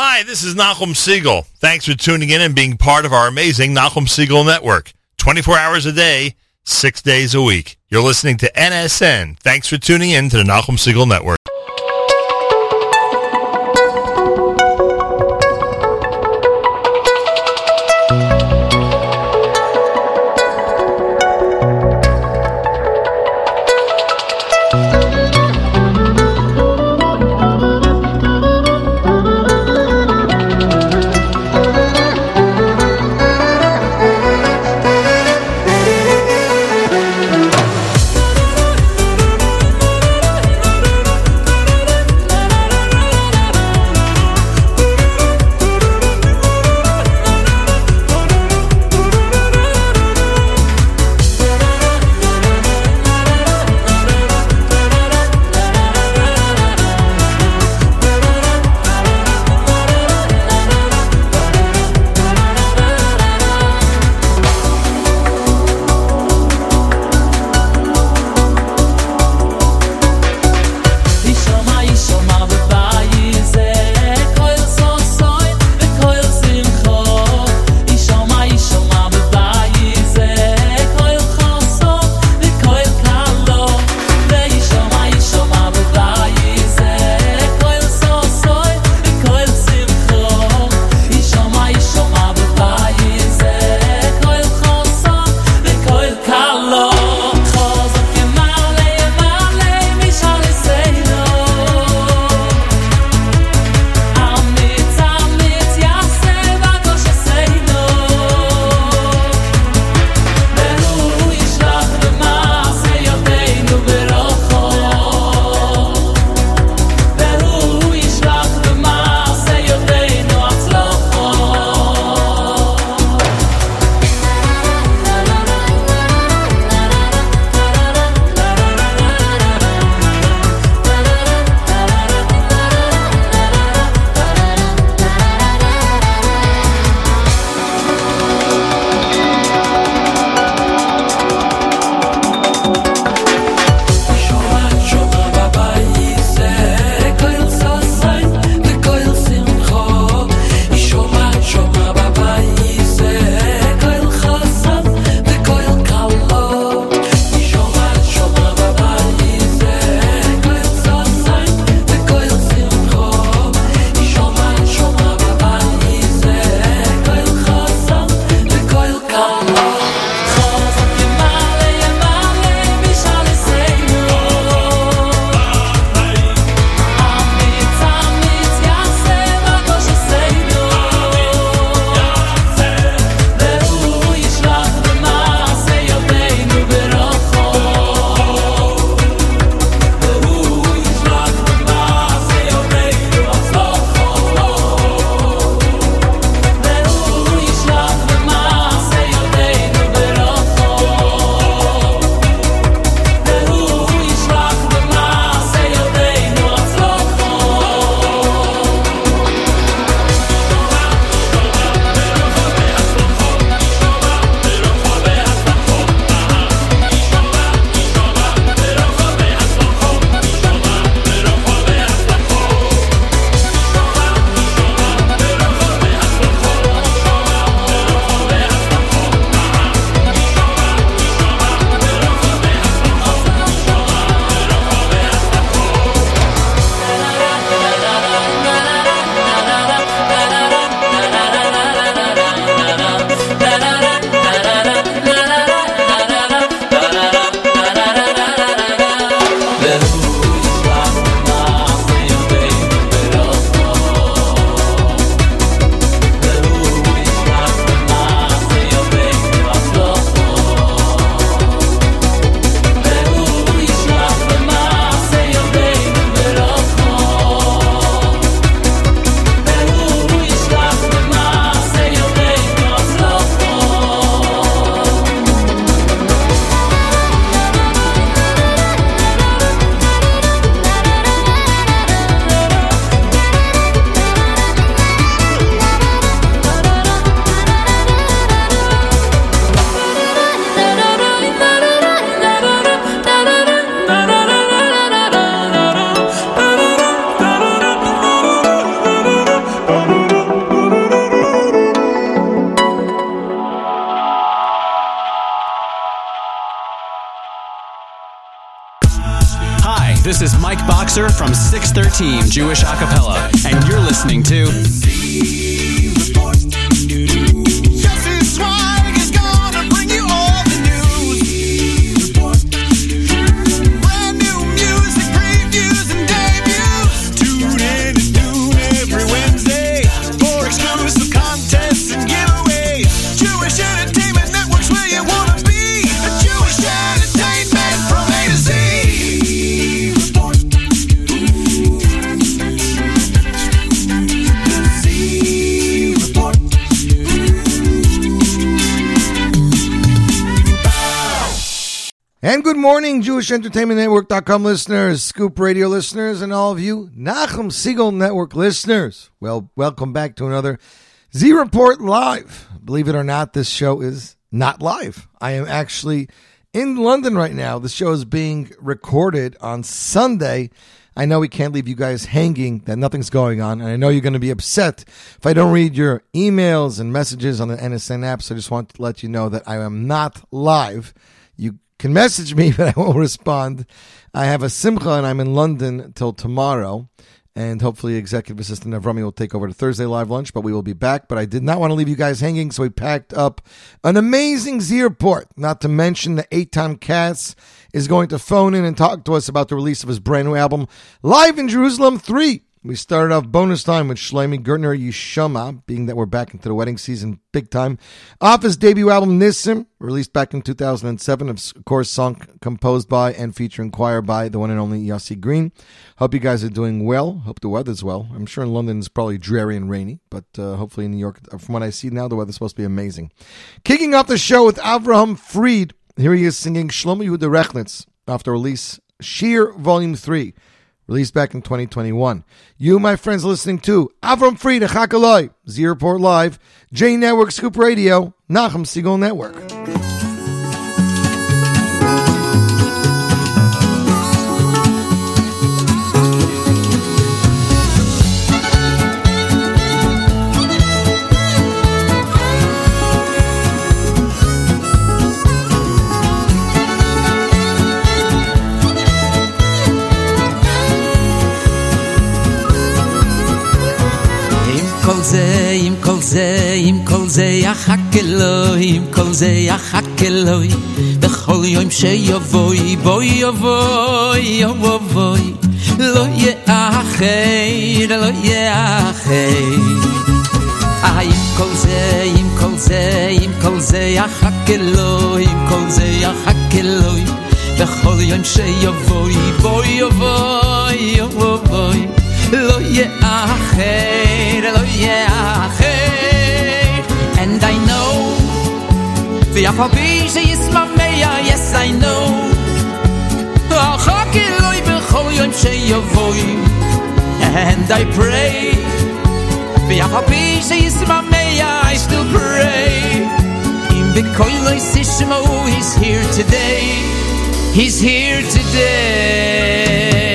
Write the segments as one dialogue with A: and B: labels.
A: Hi, this is Nachum Segal. Thanks for tuning in and being part of our amazing Nachum Segal network. 24 hours a day, six days a week. You're listening to NSN. Thanks for tuning in to the Nachum Segal network.
B: 613 Jewish Acapella,
C: Jewish Entertainment Network.com listeners, Scoop Radio listeners, and all of you Nachum Segal Network listeners. Well, welcome back to another Z Report Live. Believe it or not, this show is not live. I am actually in London right now. The show is being recorded on Sunday. I know we can't leave you guys hanging that nothing's going on, and I know you're going to be upset if I don't read your emails and messages on the NSN app. So I just want to let you know that I am not live. You can message me, but I won't respond. I have a simcha and I'm in London till tomorrow. And hopefully, Executive Assistant Avrami will take over to Thursday live lunch, but we will be back. But I did not want to leave you guys hanging, so we packed up an amazing Z report. Not to mention the Eitan Katz is going to phone in and talk to us about the release of his brand new album, Live in Jerusalem 3. We started off bonus time with Shlomi Gertner Yishama, being that we're back into the wedding season big time. Off his debut album Nissim, released back in 2007, of course, song composed by and featuring choir by the one and only Yossi Green. Hope you guys are doing well. Hope the weather's well. I'm sure in London it's probably dreary and rainy, but uh, hopefully in New York, from what I see now, the weather's supposed to be amazing. Kicking off the show with Avraham Fried. Here he is singing Shlomo Yehuda after release Sheer Volume 3 released back in 2021. You, my friends, listening to Avram Fried, Chakaloi, Z Report Live, J Network Scoop Radio, Nachum Segal Network.
D: זה, עם כל זה יחק אלוהי, עם כל זה יחק אלוהי בכל יום שיבואי, בואי יבואי, יבואי לא יאחר, לא יאחר עם כל זה, עם כל זה, עם כל זה יחק אלוהי, עם כל זה יחק אלוהי בכל יום שיבואי, בואי יבואי, יבואי לא יאחר, לא יאחר Yes I know. And I pray. I still pray. In the he's here today. He's here today.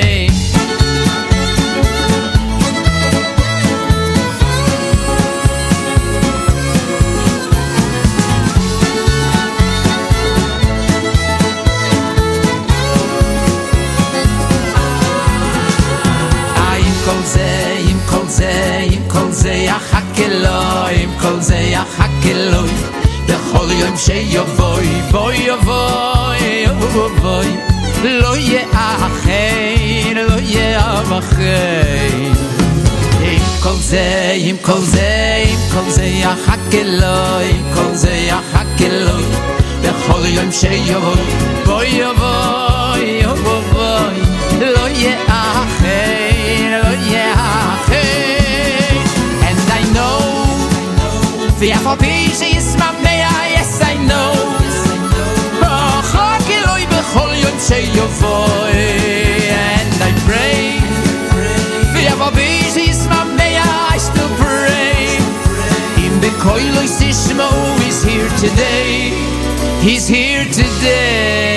D: זה יחק אלוהי, עם כל זה יחק אלוהי, בכל יום שיבואי, בואי יבואי, יבואי, לא יאחר, לא יאחר. עם כל זה, עם כל זה, עם כל זה יחק אלוהי, עם כל זה יחק אלוהי, בכל יום שיבואי, בואי יבואי, יבואי, the FRP is my mayor, yes I know. And I pray, the FRP is my mayor, I still pray. In the Koiloi Sishmo is here today, he's here today.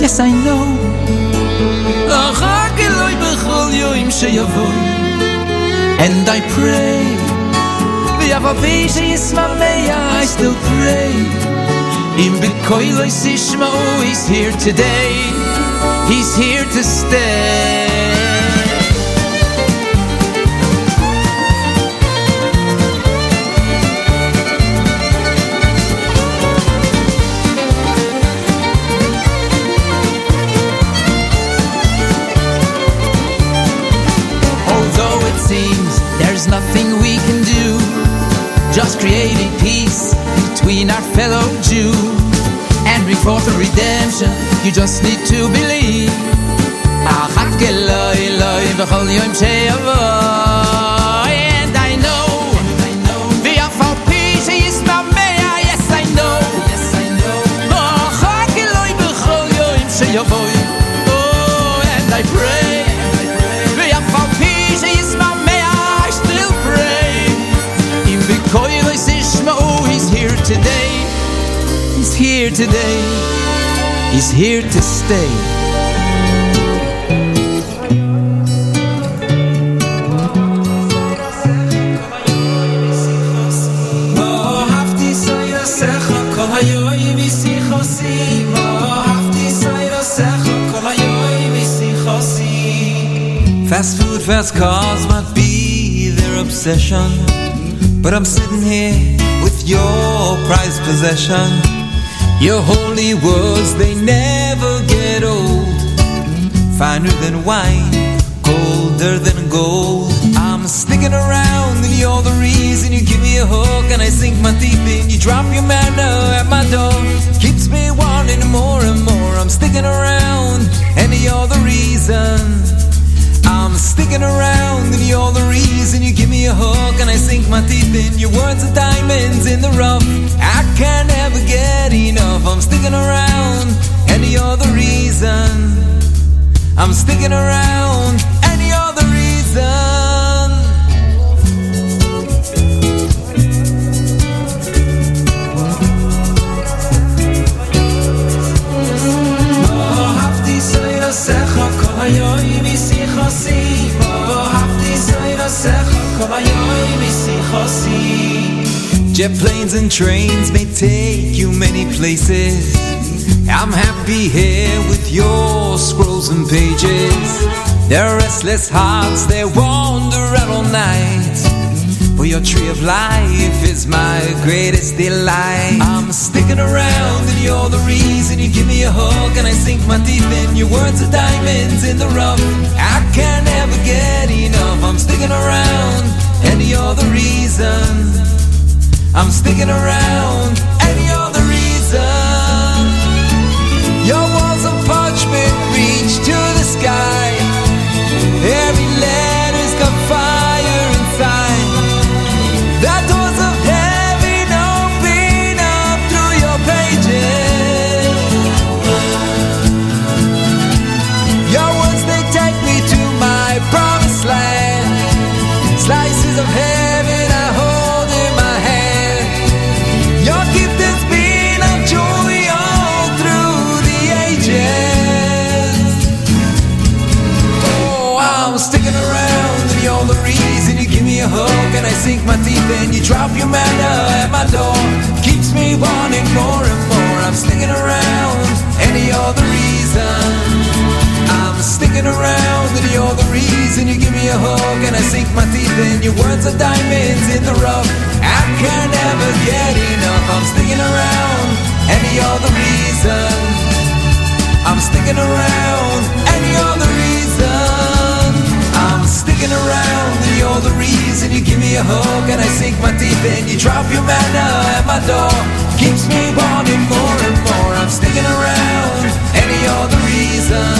D: Yes I know. Achak Eloi b'chol yoim sheyavoy. And I pray. V'yafal pi sheyismameya, er, I still pray. Im b'koiloi sishma, oh, he's here today. He's here to stay. Just creating peace between our fellow Jew and bring forth redemption. You just need to believe. Today. He's here to stay.
E: Fast food, fast cars might be their obsession. But I'm sitting here with your prized possession. Your holy words, they never get old. Finer than wine, colder than gold. I'm sticking around, and you're the reason. You give me a hook, and I sink my teeth in. You drop your manna at my door, keeps me wanting more and more. I'm sticking around, and you're the reason. I'm sticking around and you're the reason You give me a hook and I sink my teeth in Your words are diamonds in the rough sticking around. And you're the reason? I'm sticking around. And you're the reason Oh, hafti soy secha kol hayoim Jet planes and trains may take you many places. I'm happy here with your scrolls and pages. Their restless hearts, they wander out all night. For your tree of life is my greatest delight. I'm sticking around and you're the reason. You give me a hug and I sink my teeth in. Your words are diamonds in the rough. I can't ever get enough. I'm sticking around and you're the reason. I'm sticking around and you're the reason. Your walls of parchment reach to the sky. Sink my teeth in. You drop your manna at my door, keeps me wanting more and more. I'm sticking around and you're the reason. I'm sticking around and you're the reason you give me a hug and I sink my teeth in. Your words are diamonds in the rough. I can never get enough. I'm sticking around and you're the reason. I'm sticking around and you're the reason. I'm sticking around and you're the reason. You give me a hug and I sink my teeth in. You drop your manna at my door, keeps me wanting more and more. I'm sticking around and you're the reason.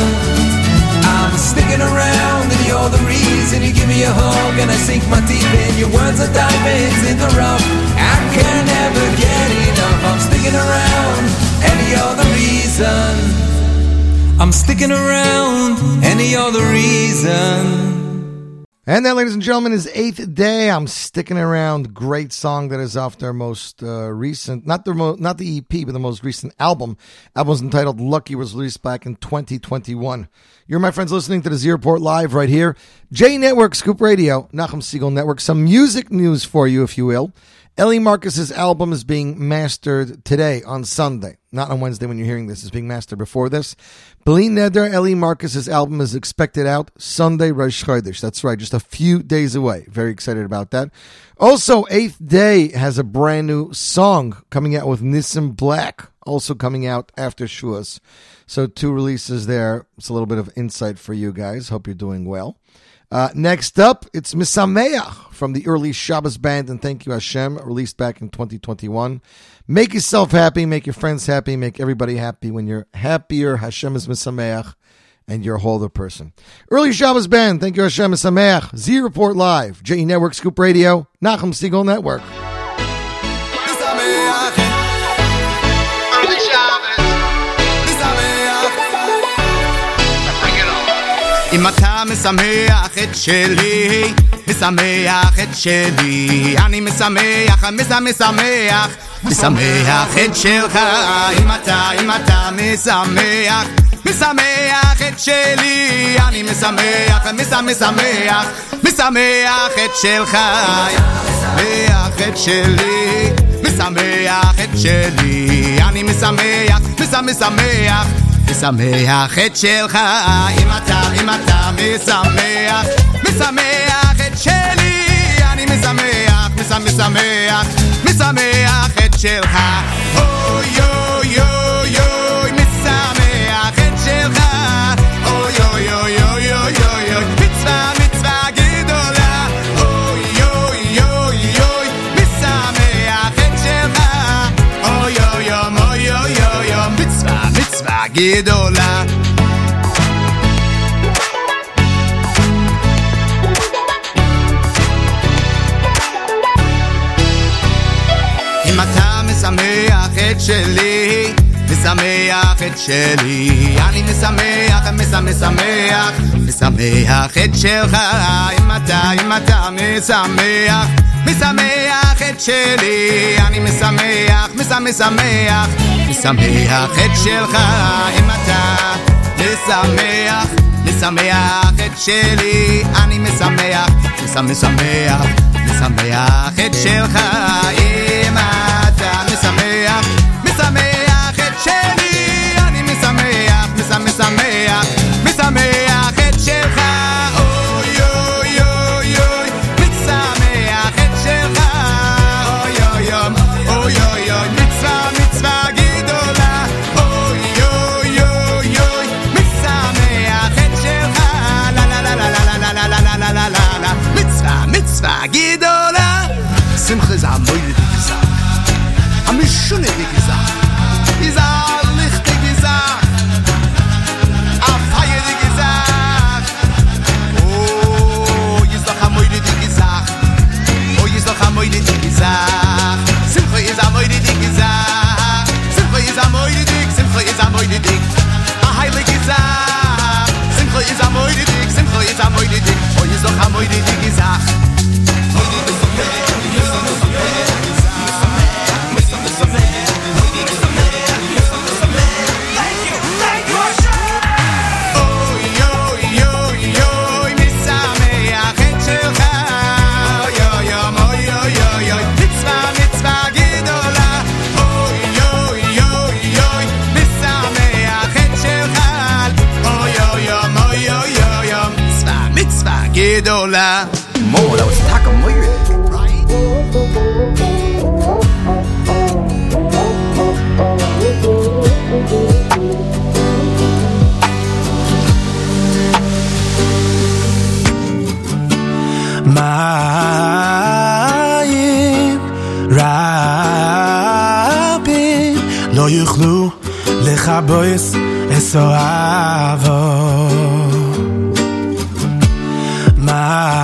E: I'm sticking around and you're the reason You give me a hug and I sink my teeth in Your words are diamonds in the rough I can never get enough I'm sticking around and you're the reason I'm sticking around and you're the reason
C: And that, ladies and gentlemen, is Eighth Day. I'm sticking around. Great song that is off their most uh, recent, not the mo- not the EP, but the most recent album. Album's entitled "Lucky" was released back in 2021. You're my friends listening to the Z Report live right here, J Network, Scoop Radio, Nachum Segal Network. Some music news for you, if you will. Eli Marcus's album is being mastered today on Sunday, not on Wednesday when you're hearing this. It's being mastered before this. Bli Neder, Eli Marcus's album is expected out Sunday, Rosh Chodesh. That's right, just a few days away. Very excited about that. Also, Eighth Day has a brand new song coming out with Nissim Black, also coming out after Shavuos. So two releases there. It's a little bit of insight for you guys. Hope you're doing well. Uh, next up, it's Misameach from the early Shabbos band and Thank You Hashem, released back in 2021. Make yourself happy, make your friends happy, make everybody happy. When you're happier, Hashem is Misameach and you're a whole other person. Early Shabbos band, Thank You Hashem Misameach, Z Report Live, JE Network, Scoop Radio, Nachum Segal Network.
F: אם אתה משמח את שלי, משמח את שלי, אני משמח, משמח, משמח את שלך, אם אתה, אם אתה משמח, משמח את שלי, אני משמח, משמח, משמח את שלך, משמח את שלי, משמח את שלי, אני משמח, משמח, משמח את שלך, אם אתה, אם אתה משמח, משמח את שלי, אני משמח, משמח, משמח את שלך, גדולה. אם אתה משמח את שלי, משמח את שלי, אני משמח, משמח, משמח את שלך, אם אתה, אם אתה משמח, משמח את שלי, אני משמח, משמח, משמח את שלך, אם אתה משמח, משמח את שלי, אני משמח, משמח, משמח את שלך, אם אתה משמח, משמח את שלי, אני משמח, משמח,
G: Chabois es oavo Maim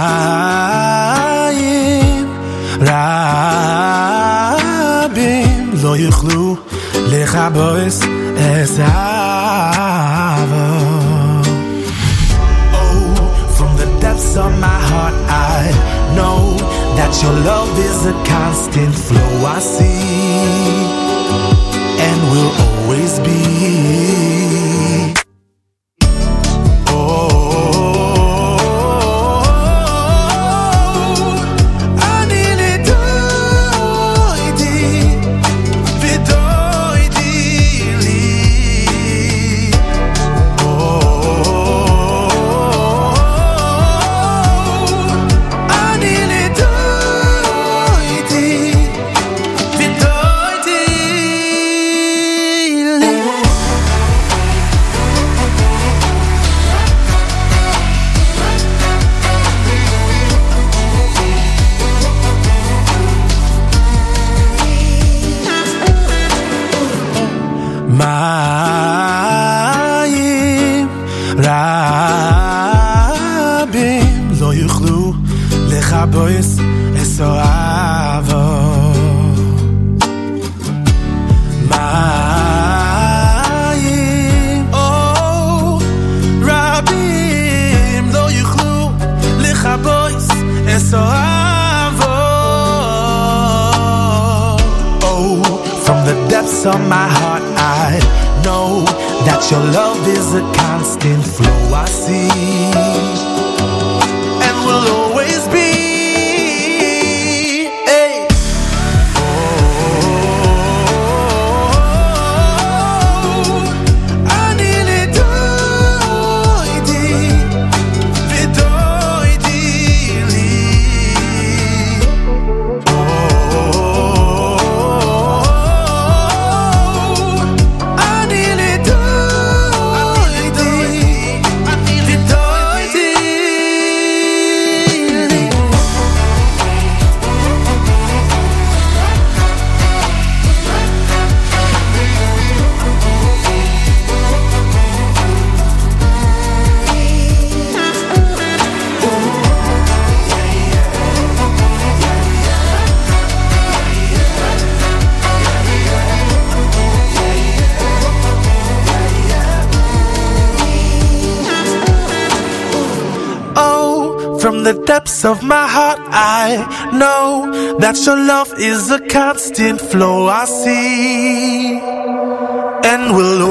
G: from the depths of my heart I know That your love is a constant flow I see And will always be. Depths of my heart, I know that your love is a constant flow I see and will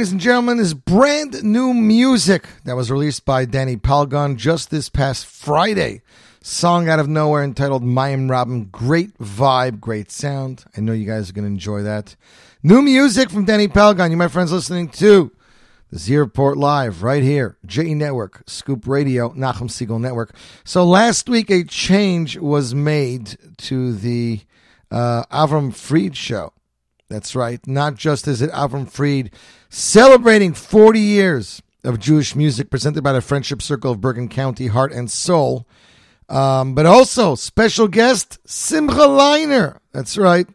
C: ladies and gentlemen, is brand new music that was released by Danny Palgon just this past Friday. Song out of nowhere entitled Mayim Rabim. Great vibe, great sound. I know you guys are going to enjoy that. New music from Danny Palgon. You, my friends, listening to the Z Report Live right here, JE Network, Scoop Radio, Nachum Segal Network. So last week, a change was made to the uh, Avram Fried show. That's right. Not just is it Avram Fried celebrating 40 years of Jewish music presented by the Friendship Circle of Bergen County, Heart and Soul, um, but also special guest Simcha Leiner. That's right.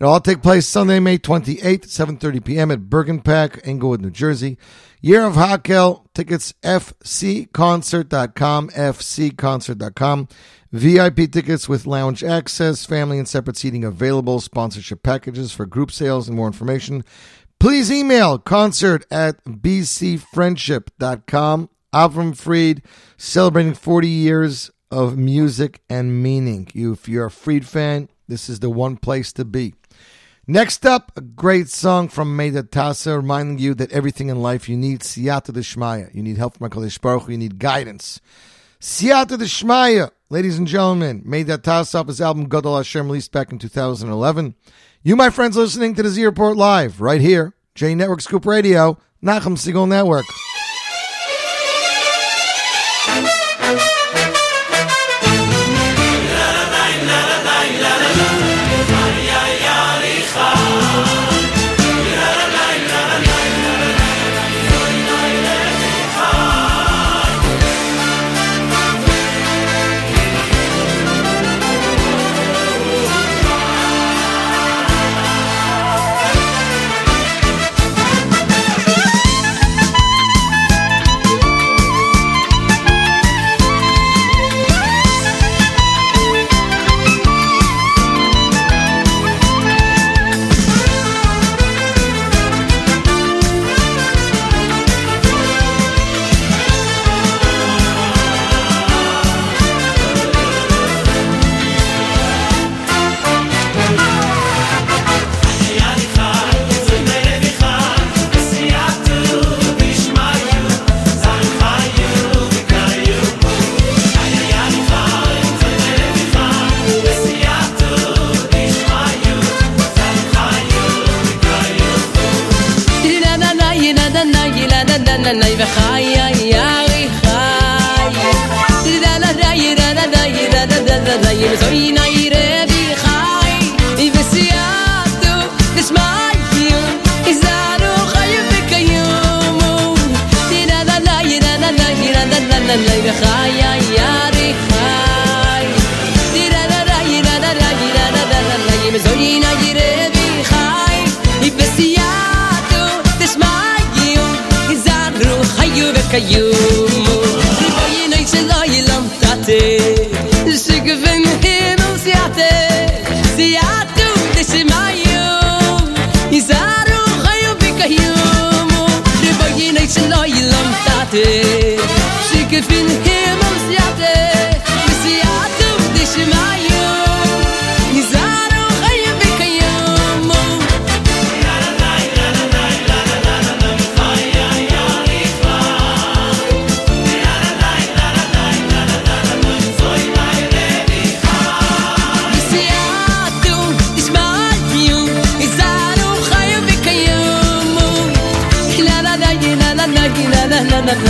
C: It'll all take place Sunday, May 28th, 7.30 p.m. at Bergen PAC, Englewood, New Jersey. Year of Hakhel, tickets fcconcert.com, fcconcert.com. VIP tickets with lounge access, family and separate seating available, sponsorship packages for group sales and more information. Please email concert at bcfriendship.com. Avram Fried celebrating 40 years of music and meaning. If you're a Fried fan, this is the one place to be. Next up, a great song from Meida Tassa, reminding you that everything in life you need siyata d'shmaya. You need help from HaKadosh Baruch you need guidance. Siyata d'shmaya, ladies and gentlemen, Meida Tassa off his album Gadol Hashem, released back in 2011. You, my friends, listening to the Z Report Live, right here, J Network Scoop Radio, Nachum Segal Network.
H: nem leibe khaya yari khay dira la ira la Ra, ira la la la la yim gire bi khay ibesiyato tishmayu izadru khayu ve kayu riboyina shlo yilam tate shigven hinu siate siatu tishmayu izadru khayu ve kayu riboyina shlo yilam tate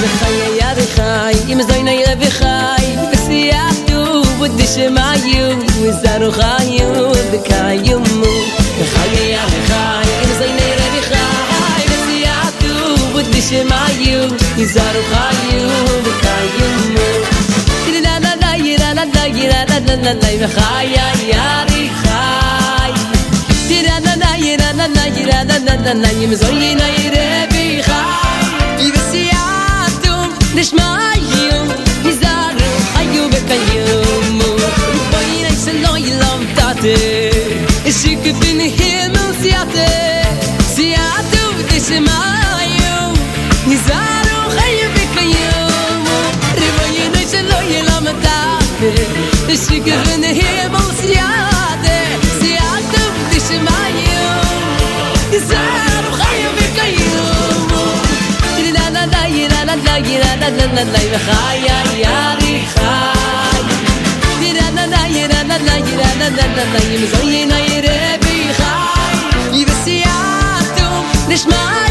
H: וחי יד חי אם זוי נאי רבי חי וסייעתו ודשם היו וזנו חיו וקיומו. וחי יד חי שמע יו יזר חיו וקיימו די לא לא לא ירא לא לא ירא לא לא לא לא יא חיי יארי חיי די לא לא לא ירא לא לא ירא לא לא לא לא יא מזוי נא ירבי חיי נשמע היום, היזהרו, היו ayu בואי kayum, שלא pain is a lonely lamentate, is it given in heaven sie ate, sie ate with this may la gira la la la la Chai ay ari chai Gira la la gira la la gira la la la la Yim zoyin ay rebi chai Yivesi atum
E: nishmai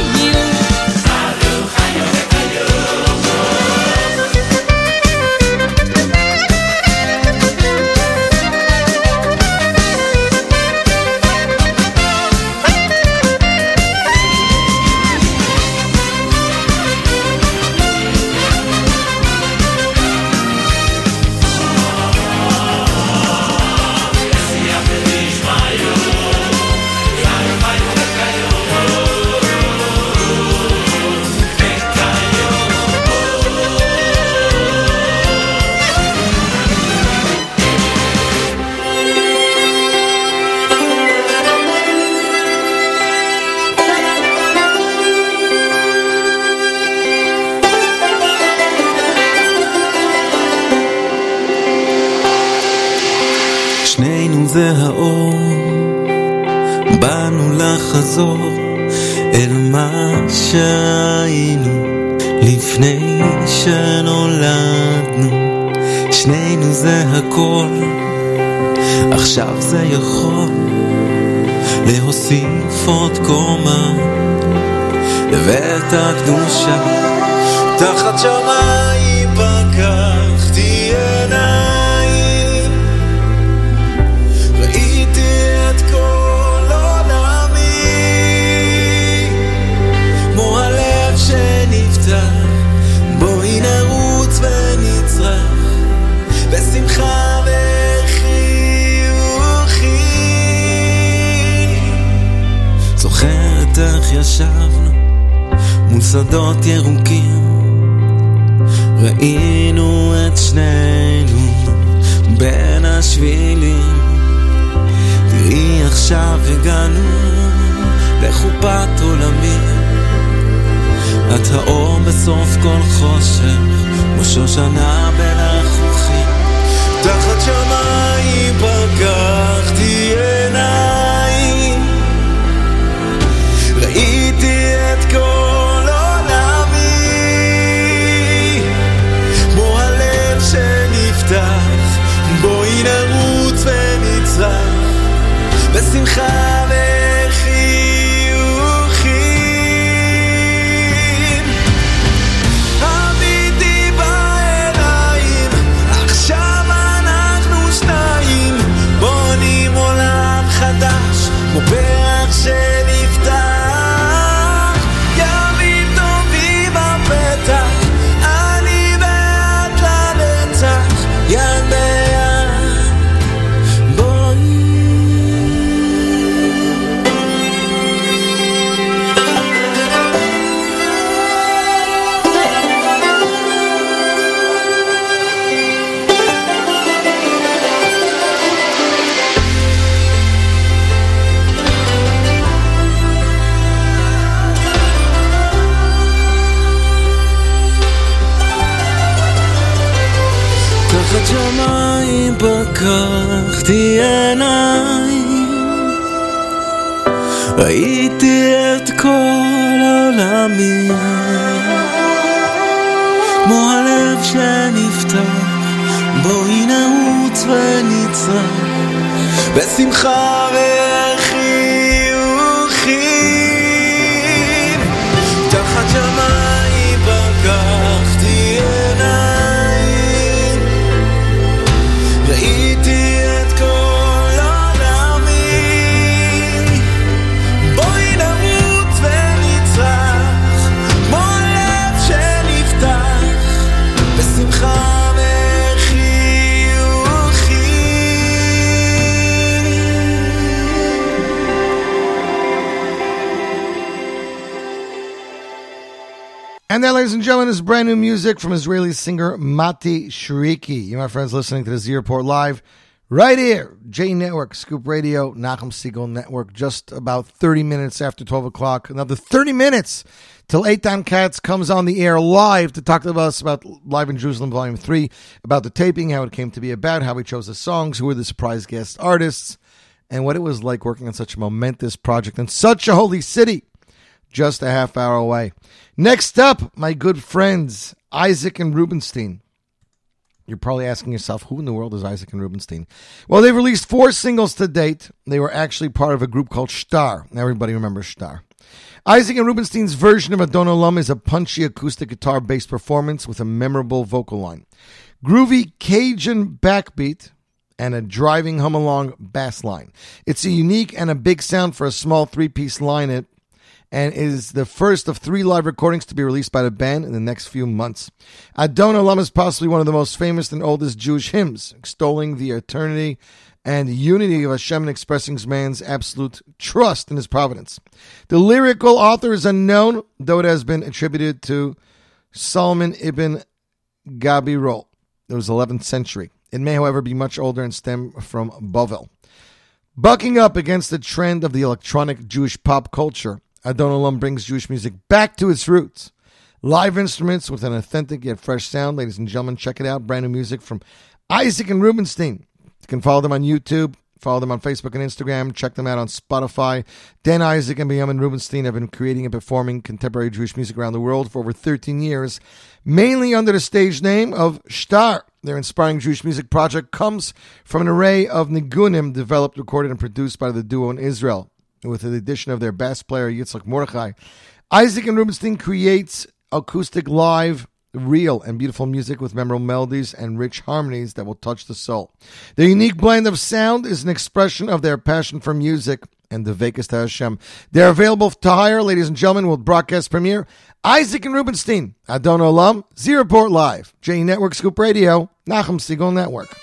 E: זה יכול להוסיף עוד קומה לבית הקדושה תחת שמיים שדות ירוקים. ראינו את שנינו בין השבילים. תראי עכשיו הגענו לחופת עולמים. את האור בסוף כל חושך כמו שושנה בין
C: brand new music from Israeli singer Mati Shriki. You, my friends, listening to the Z Report Live right here, J Network, Scoop Radio, Nachum Segal Network, just about 30 minutes after 12 o'clock. Another 30 minutes till Eitan Katz comes on the air live to talk to us about Live in Jerusalem Volume 3, about the taping, how it came to be about, how we chose the songs, who were the surprise guest artists, and what it was like working on such a momentous project in such a holy city just a half hour away. Next up, my good friends, Isaac and Rubenstein. You're probably asking yourself, who in the world is Isaac and Rubenstein? Well, they've released four singles to date. They were actually part of a group called Star. Everybody remembers Star. Isaac and Rubenstein's version of Adon Olam is a punchy acoustic guitar based performance with a memorable vocal line. Groovy Cajun backbeat and a driving hum along bass line. It's a unique and a big sound for a small three piece lineup and is the first of three live recordings to be released by the band in the next few months. Adon Olam is possibly one of the most famous and oldest Jewish hymns, extolling the eternity and unity of Hashem and expressing man's absolute trust in his providence. The lyrical author is unknown, though it has been attributed to Solomon ibn Gabirol. It was 11th century. It may, however, be much older and stem from Bovel. Bucking up against the trend of the electronic Jewish pop culture, Adon Olam brings Jewish music back to its roots. Live instruments with an authentic yet fresh sound. Ladies and gentlemen, check it out. Brand new music from Isaac and Rubenstein. You can follow them on YouTube, follow them on Facebook and Instagram, check them out on Spotify. Dan Isaac and Benjamin Rubenstein have been creating and performing contemporary Jewish music around the world for over 13 years, mainly under the stage name of Star. Their inspiring Jewish music project comes from an array of nigunim developed, recorded, and produced by the duo in Israel with the addition of their bass player Yitzhak Mordechai. Isaac and Rubenstein creates acoustic live real and beautiful music with memorable melodies and rich harmonies that will touch the soul. Their unique blend of sound is an expression of their passion for music and the Vekas to Hashem. They're available to hire, ladies and gentlemen, with broadcast premiere. Isaac and Rubenstein, Adon Olam, Z Report Live, J Network Scoop Radio, Nachum Segal Network.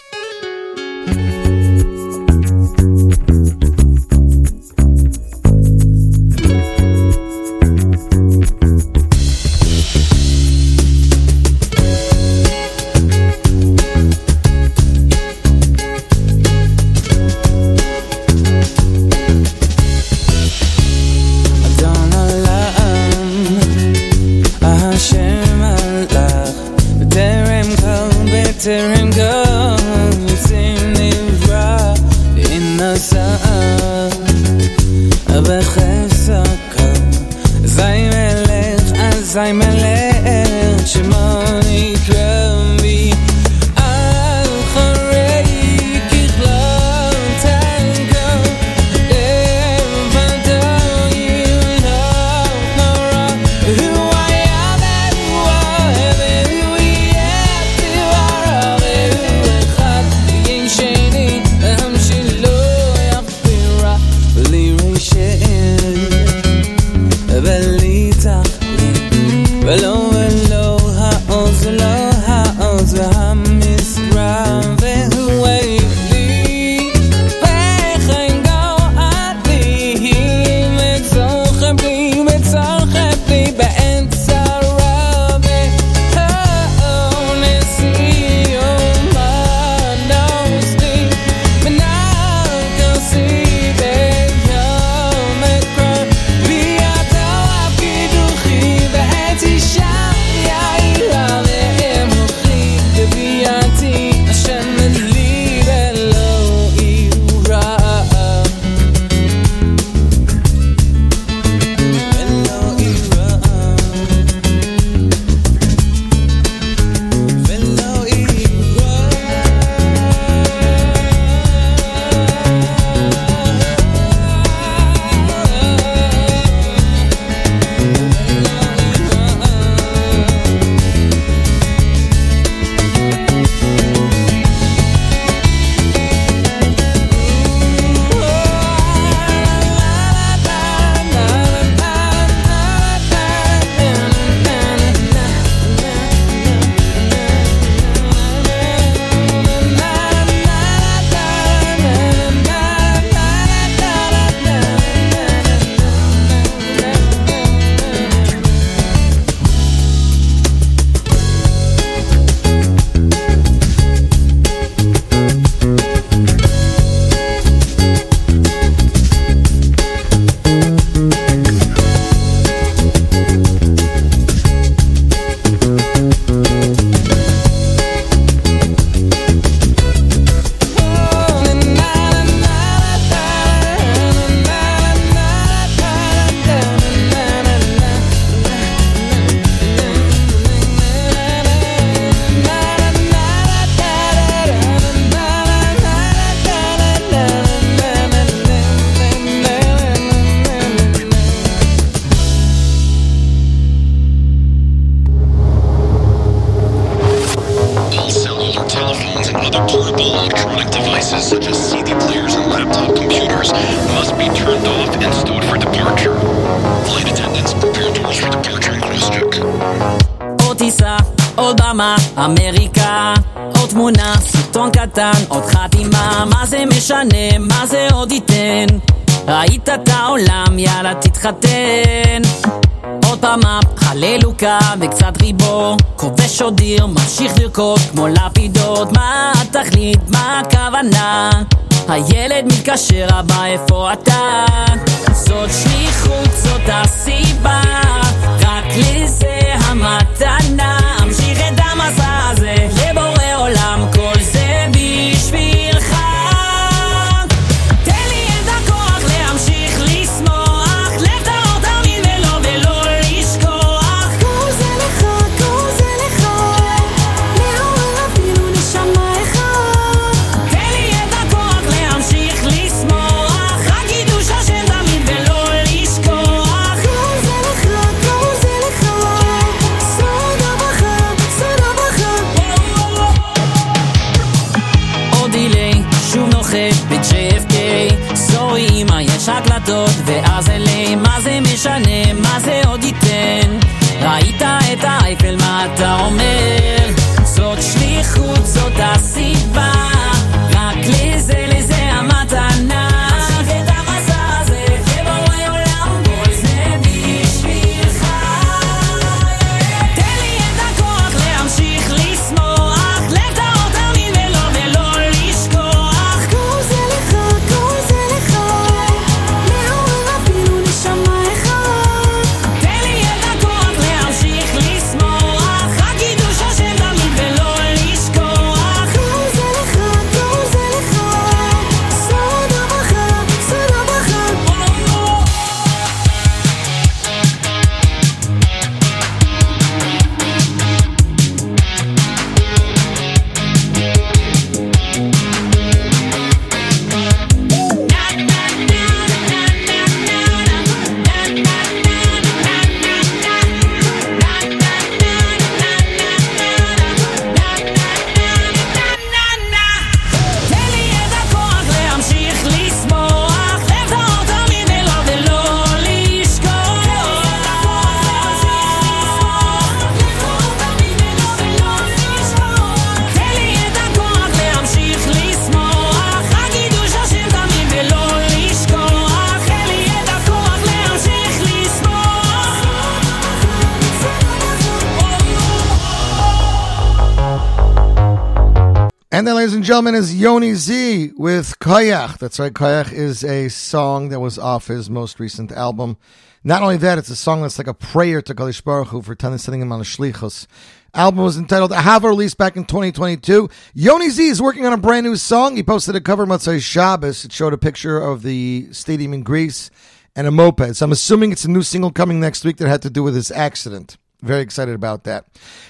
C: Gentlemen, is Yoni Z with Koyach. That's right, Koyach is a song that was off his most recent album. Not only that, it's a song that's like a prayer to Kalish Baruch Hu for sending him on a shlichus. Album was entitled Ahava, released back in 2022. Yoni Z is working on a brand new song. He posted a cover Motzei Shabbos. It showed a picture of the stadium in Greece and a moped. So I'm assuming it's a new single coming next week that had to do with his accident. Very excited about that.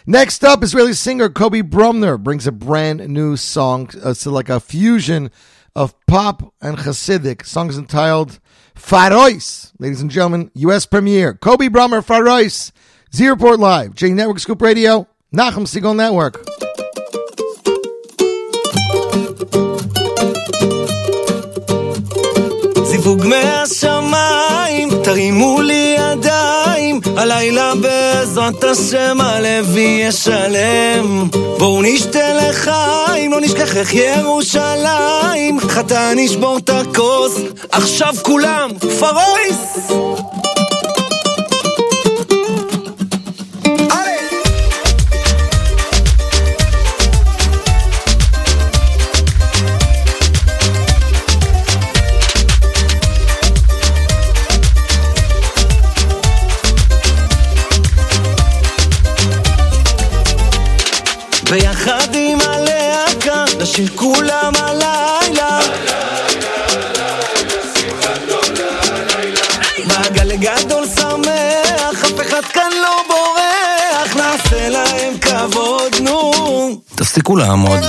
C: Next up, Israeli singer Kobi Brummer brings a brand new song. Uh, it's like a fusion of pop and Hasidic. Song's song is entitled Faroys. Ladies and gentlemen, U.S. premiere. Kobi Brummer, Faroys. Zeroport Live, J Network Scoop Radio, Nachum Segal Network.
I: זיווג מהשמיים, תרימו לי יד ידיים, הלילה בעזרת השם הלב יהיה שלם. בואו נשתה לחיים, לא נשכח איך ירושלים, חתן נשבור את הכוס, עכשיו כולם, פרויס! תפסיקו לעמוד.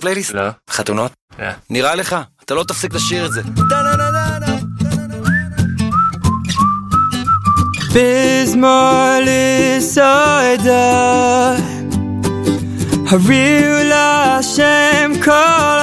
I: הפלייליסט? לא. חתונות? לא. נראה לך, אתה לא תפסיק לשיר את זה.
J: בזמן לסעדה, הריעו להשם כל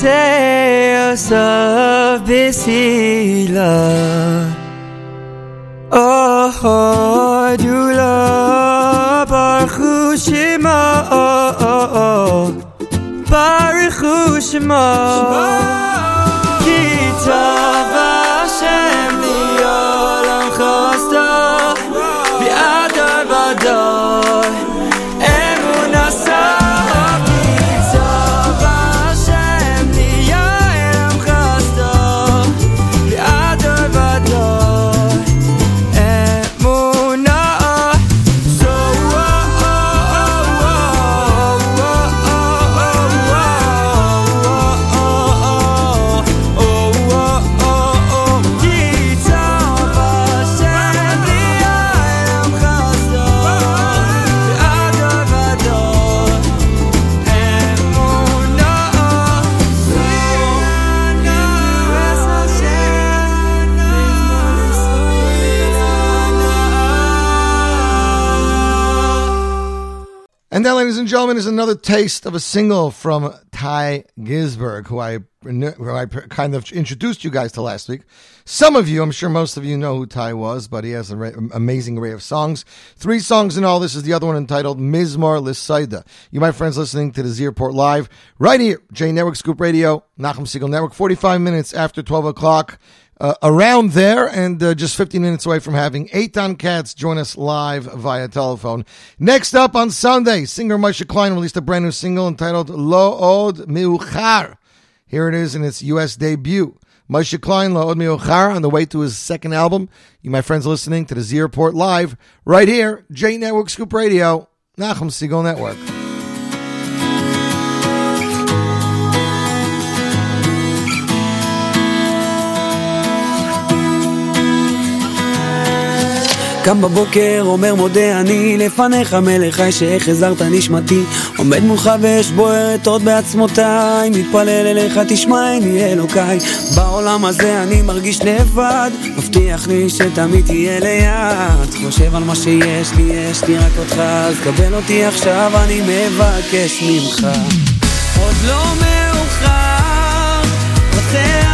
J: chateos of Bisila. Oh, Dula Baruch Shema. Oh, oh,
C: that, ladies and gentlemen, is another taste of a single from Ty Gisberg, who I who I kind of introduced you guys to last week. Some of you, I'm sure most of you know who Ty was, but he has an amazing array of songs. Three songs in all. This is the other one entitled Mizmor Lisaida. You, my friends, listening to the Z Report Live right here, J Network Scoop Radio, Nachum Segal Network, 45 minutes after 12 o'clock uh, around there and uh, just 15 minutes away from having Eitan Katz join us live via telephone. Next up on Sunday, singer Moshe Klein released a brand new single entitled Lo Od Meuchar. Here it is in its U.S. debut. Moshe Klein, Lo Od Meuchar, on the way to his second album. You, my friends, listening to the Z Report live right here, J Network Scoop Radio, Nachum Segal Network.
K: קם בבוקר, אומר מודה אני לפניך מלך חי שהחזרת נשמתי. עומד מולך ואש בוערת עוד בעצמותיי מתפלל אליך תשמעני אלוקיי. בעולם הזה אני מרגיש לבד מבטיח לי שתמיד תהיה ליד. חושב על מה שיש לי, יש לי רק אותך אז קבל אותי עכשיו אני מבקש ממך. עוד לא מאוחר רוצה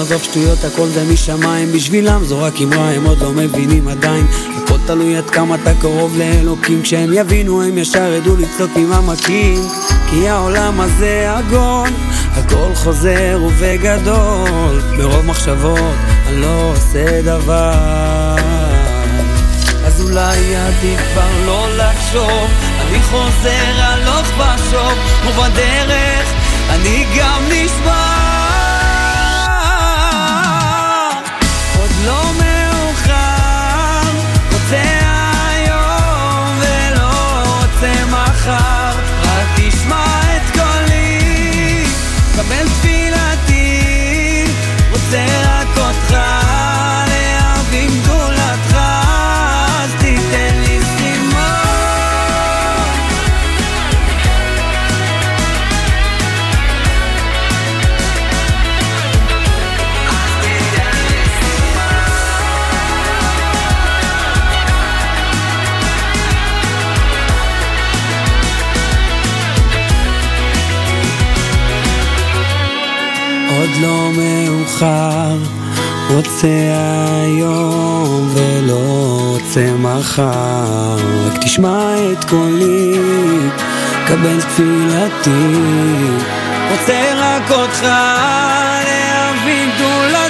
K: עזוב שטויות הכל זה משמיים. בשבילם זו רק אמרה הם עוד לא מבינים עדיין. הכל תלוי עד כמה אתה קרוב לאלוקים. כשהם יבינו הם ישר ידעו לצעוק ממעמקים כי העולם הזה עגול הכל חוזר ובגדול. מרוב מחשבות אני לא עושה דבר. אז אולי עדיף כבר לא לחשוב. אני חוזר הלוך ושוב ובדרך אני גם נשבר מחר רק תשמע את קולי. קבל לא מאוחר, רוצה היום ולא רוצה מחר. רק תשמע את קולי, קבל תפילתי. רוצה רק אותך להבין גדולתך.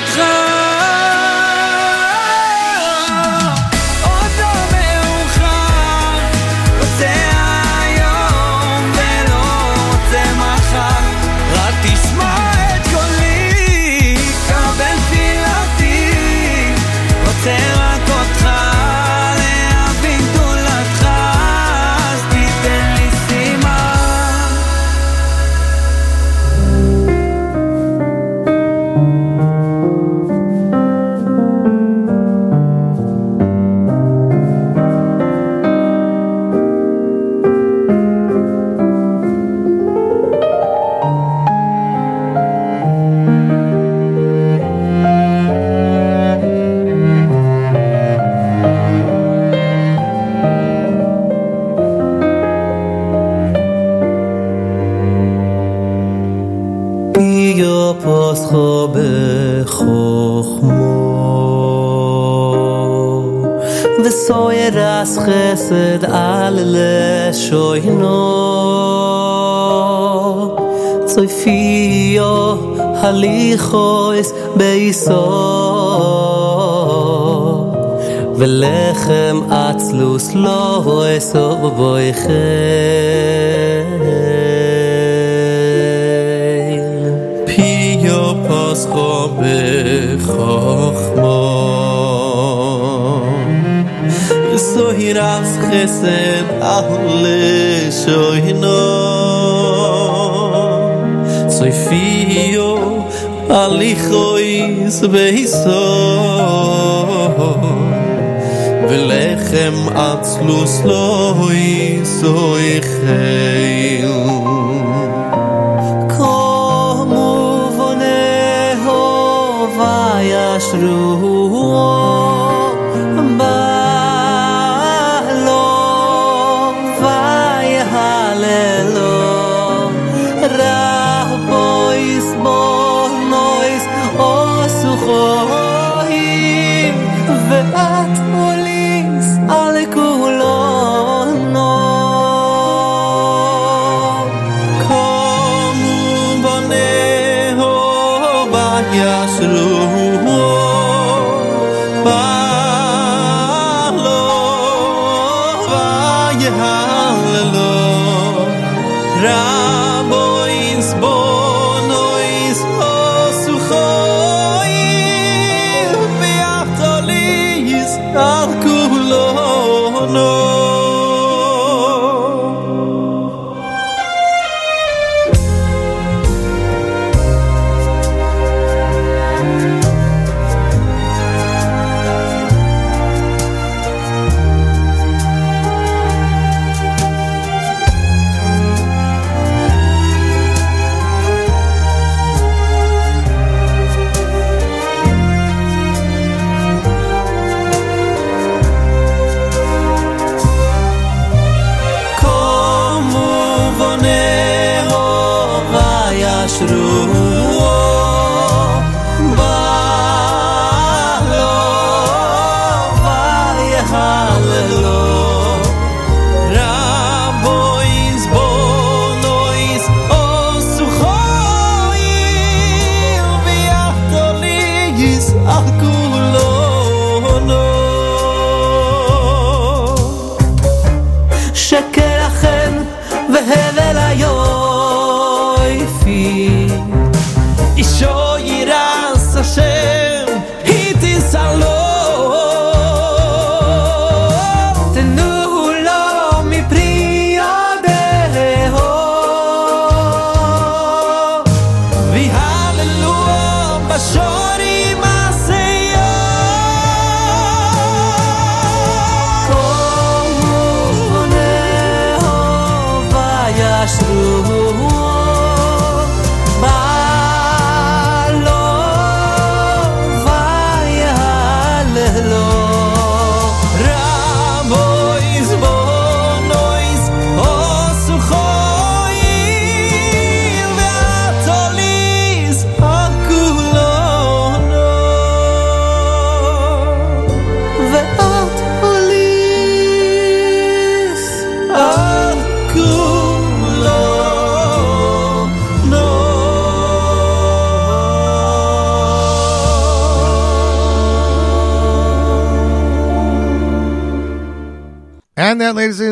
L: חסד על לשוינו צויפיו הליכויס בייסו ולחם עצלוס לא אסור בויכם פיו פוסחו בחוכמו so hir aus khesen ahl so hino so fiyo ali khoiz veiso vel ekhem atlus
E: lo so khayu ko mo And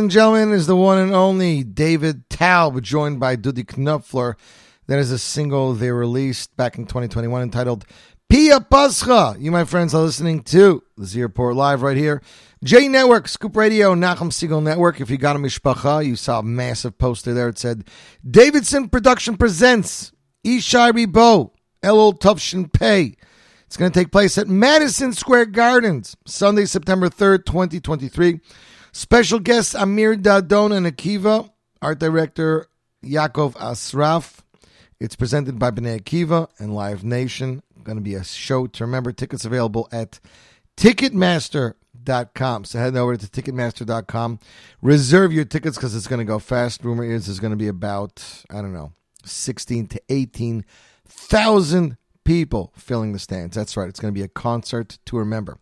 E: and gentlemen, is the one and only David Taub, joined by Dudi Knopfler. That is a single they released back in 2021 entitled Pia Pascha. You, my friends, are listening to the Z Report Live right here. J Network, Scoop Radio, Nachum Segal Network. If you got a mishpacha, you saw a massive poster there. It said, Davidson Production presents Ishai Bo, Elul Tufshin Pay. It's going to take place at Madison Square Gardens, Sunday, September 3rd, 2023. Special guests Amir Dadon and Akiva, art director Yaakov Asraf. It's presented by Bnei Akiva and Live Nation. Going to be a show to remember. Tickets available at Ticketmaster.com. So head over to Ticketmaster.com. Reserve your tickets because it's going to go fast. Rumor is there's going to be about, I don't know, 16 to
C: 18,000 people filling the stands. That's right. It's going to be a concert to remember.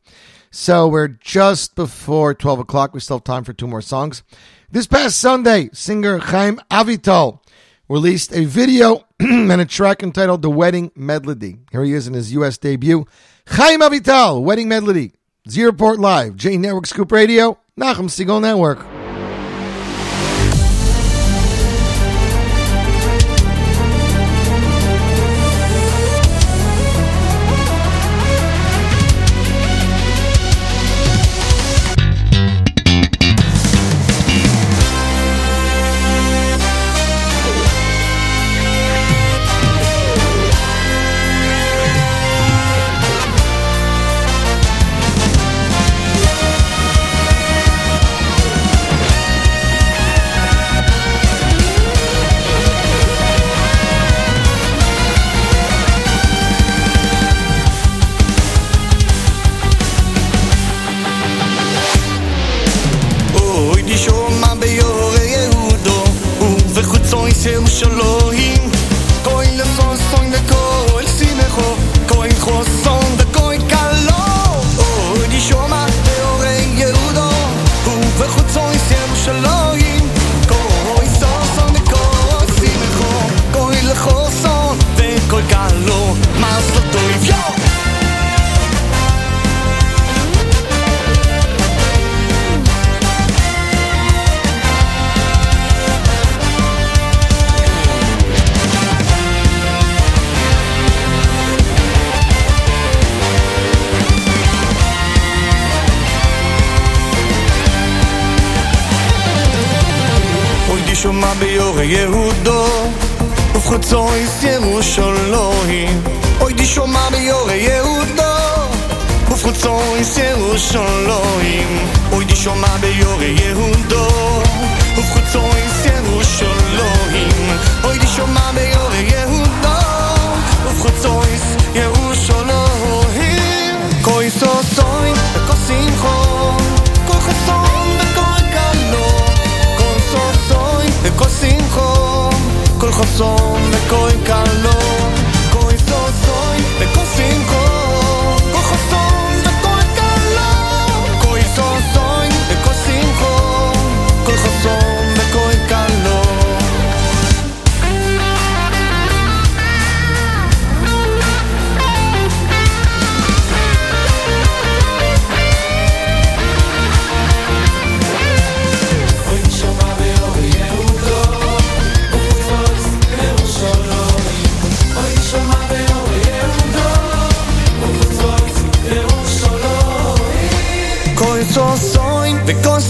C: So we're just before 12 o'clock. We still have time for two more songs. This past Sunday, singer Chaim Avital released a video and a track entitled The Wedding Medley." Here he is in his U.S. debut. Chaim Avital, Wedding Medley." Z Report Live, J Network Scoop Radio, Nachum Segal Network.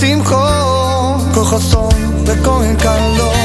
I: שמחו, כוח אסון וכהן קלו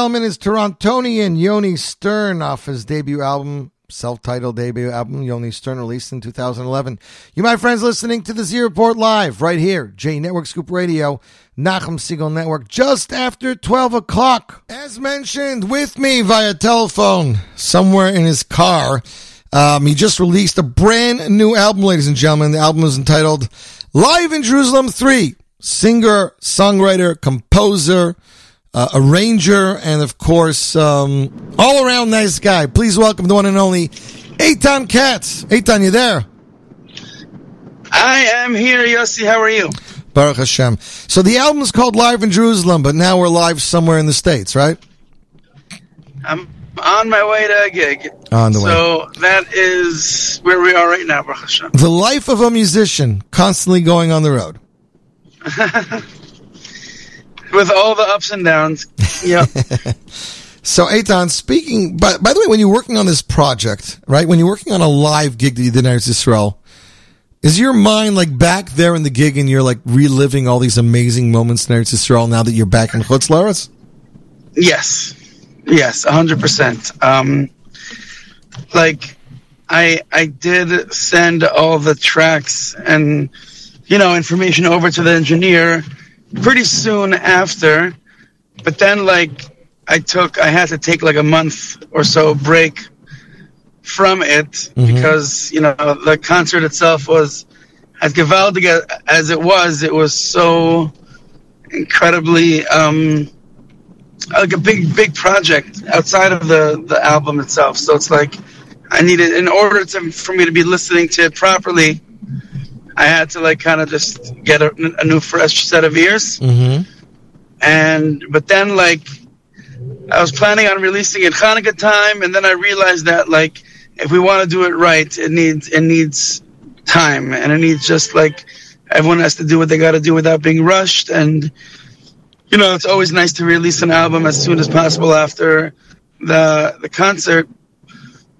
C: gentlemen, is Torontonian Yoni Stern off his debut album, self-titled debut album, Yoni Stern, released in 2011. You, my friends, listening to the Z Report live right here, J Network Scoop Radio, Nachum Segal Network, just after 12 o'clock. As mentioned, with me via telephone, somewhere in his car, um, he just released a brand new album, ladies and gentlemen. The album is entitled Live in Jerusalem 3. Singer, songwriter, composer, uh, arranger, and of course, um, all around nice guy. Please welcome the one and only Eitan Katz. Eitan, you there?
M: I am here, Yossi. How are you?
C: Baruch Hashem. So the album is called Live in Jerusalem, but now we're live somewhere in the States, right?
M: I'm on my way to a gig.
C: On the way.
M: So that is where we are right now, Baruch Hashem.
C: The life of a musician, constantly going on the road.
M: With all the ups and downs. Yep.
C: So, Eitan, speaking, by, by the way, when you're working on this project, right, when you're working on a live gig that you did in Israel, is your mind like back there in the gig and you're like reliving all these amazing moments in Eretz Israel now that you're back in Chutz Laretz?
M: yes. Yes, 100%. Um, like, I, I did send all the tracks and, you know, information over to the engineer pretty soon after. But then, like, I took, I had to take like a month or so break from it because, you know, the concert itself was as gewaltig as it was, it was so incredibly, um, like a big, big project outside of the, the album itself. So it's like, I needed, in order to, for me to be listening to it properly, I had to like kind of just get a, a new fresh set of ears.
C: Mm-hmm.
M: And, but then like, I was planning on releasing it Hanukkah time, and then I realized that like if we want to do it right, it needs it needs time, and it needs just like everyone has to do what they got to do without being rushed. And you know, it's always nice to release an album as soon as possible after the the concert.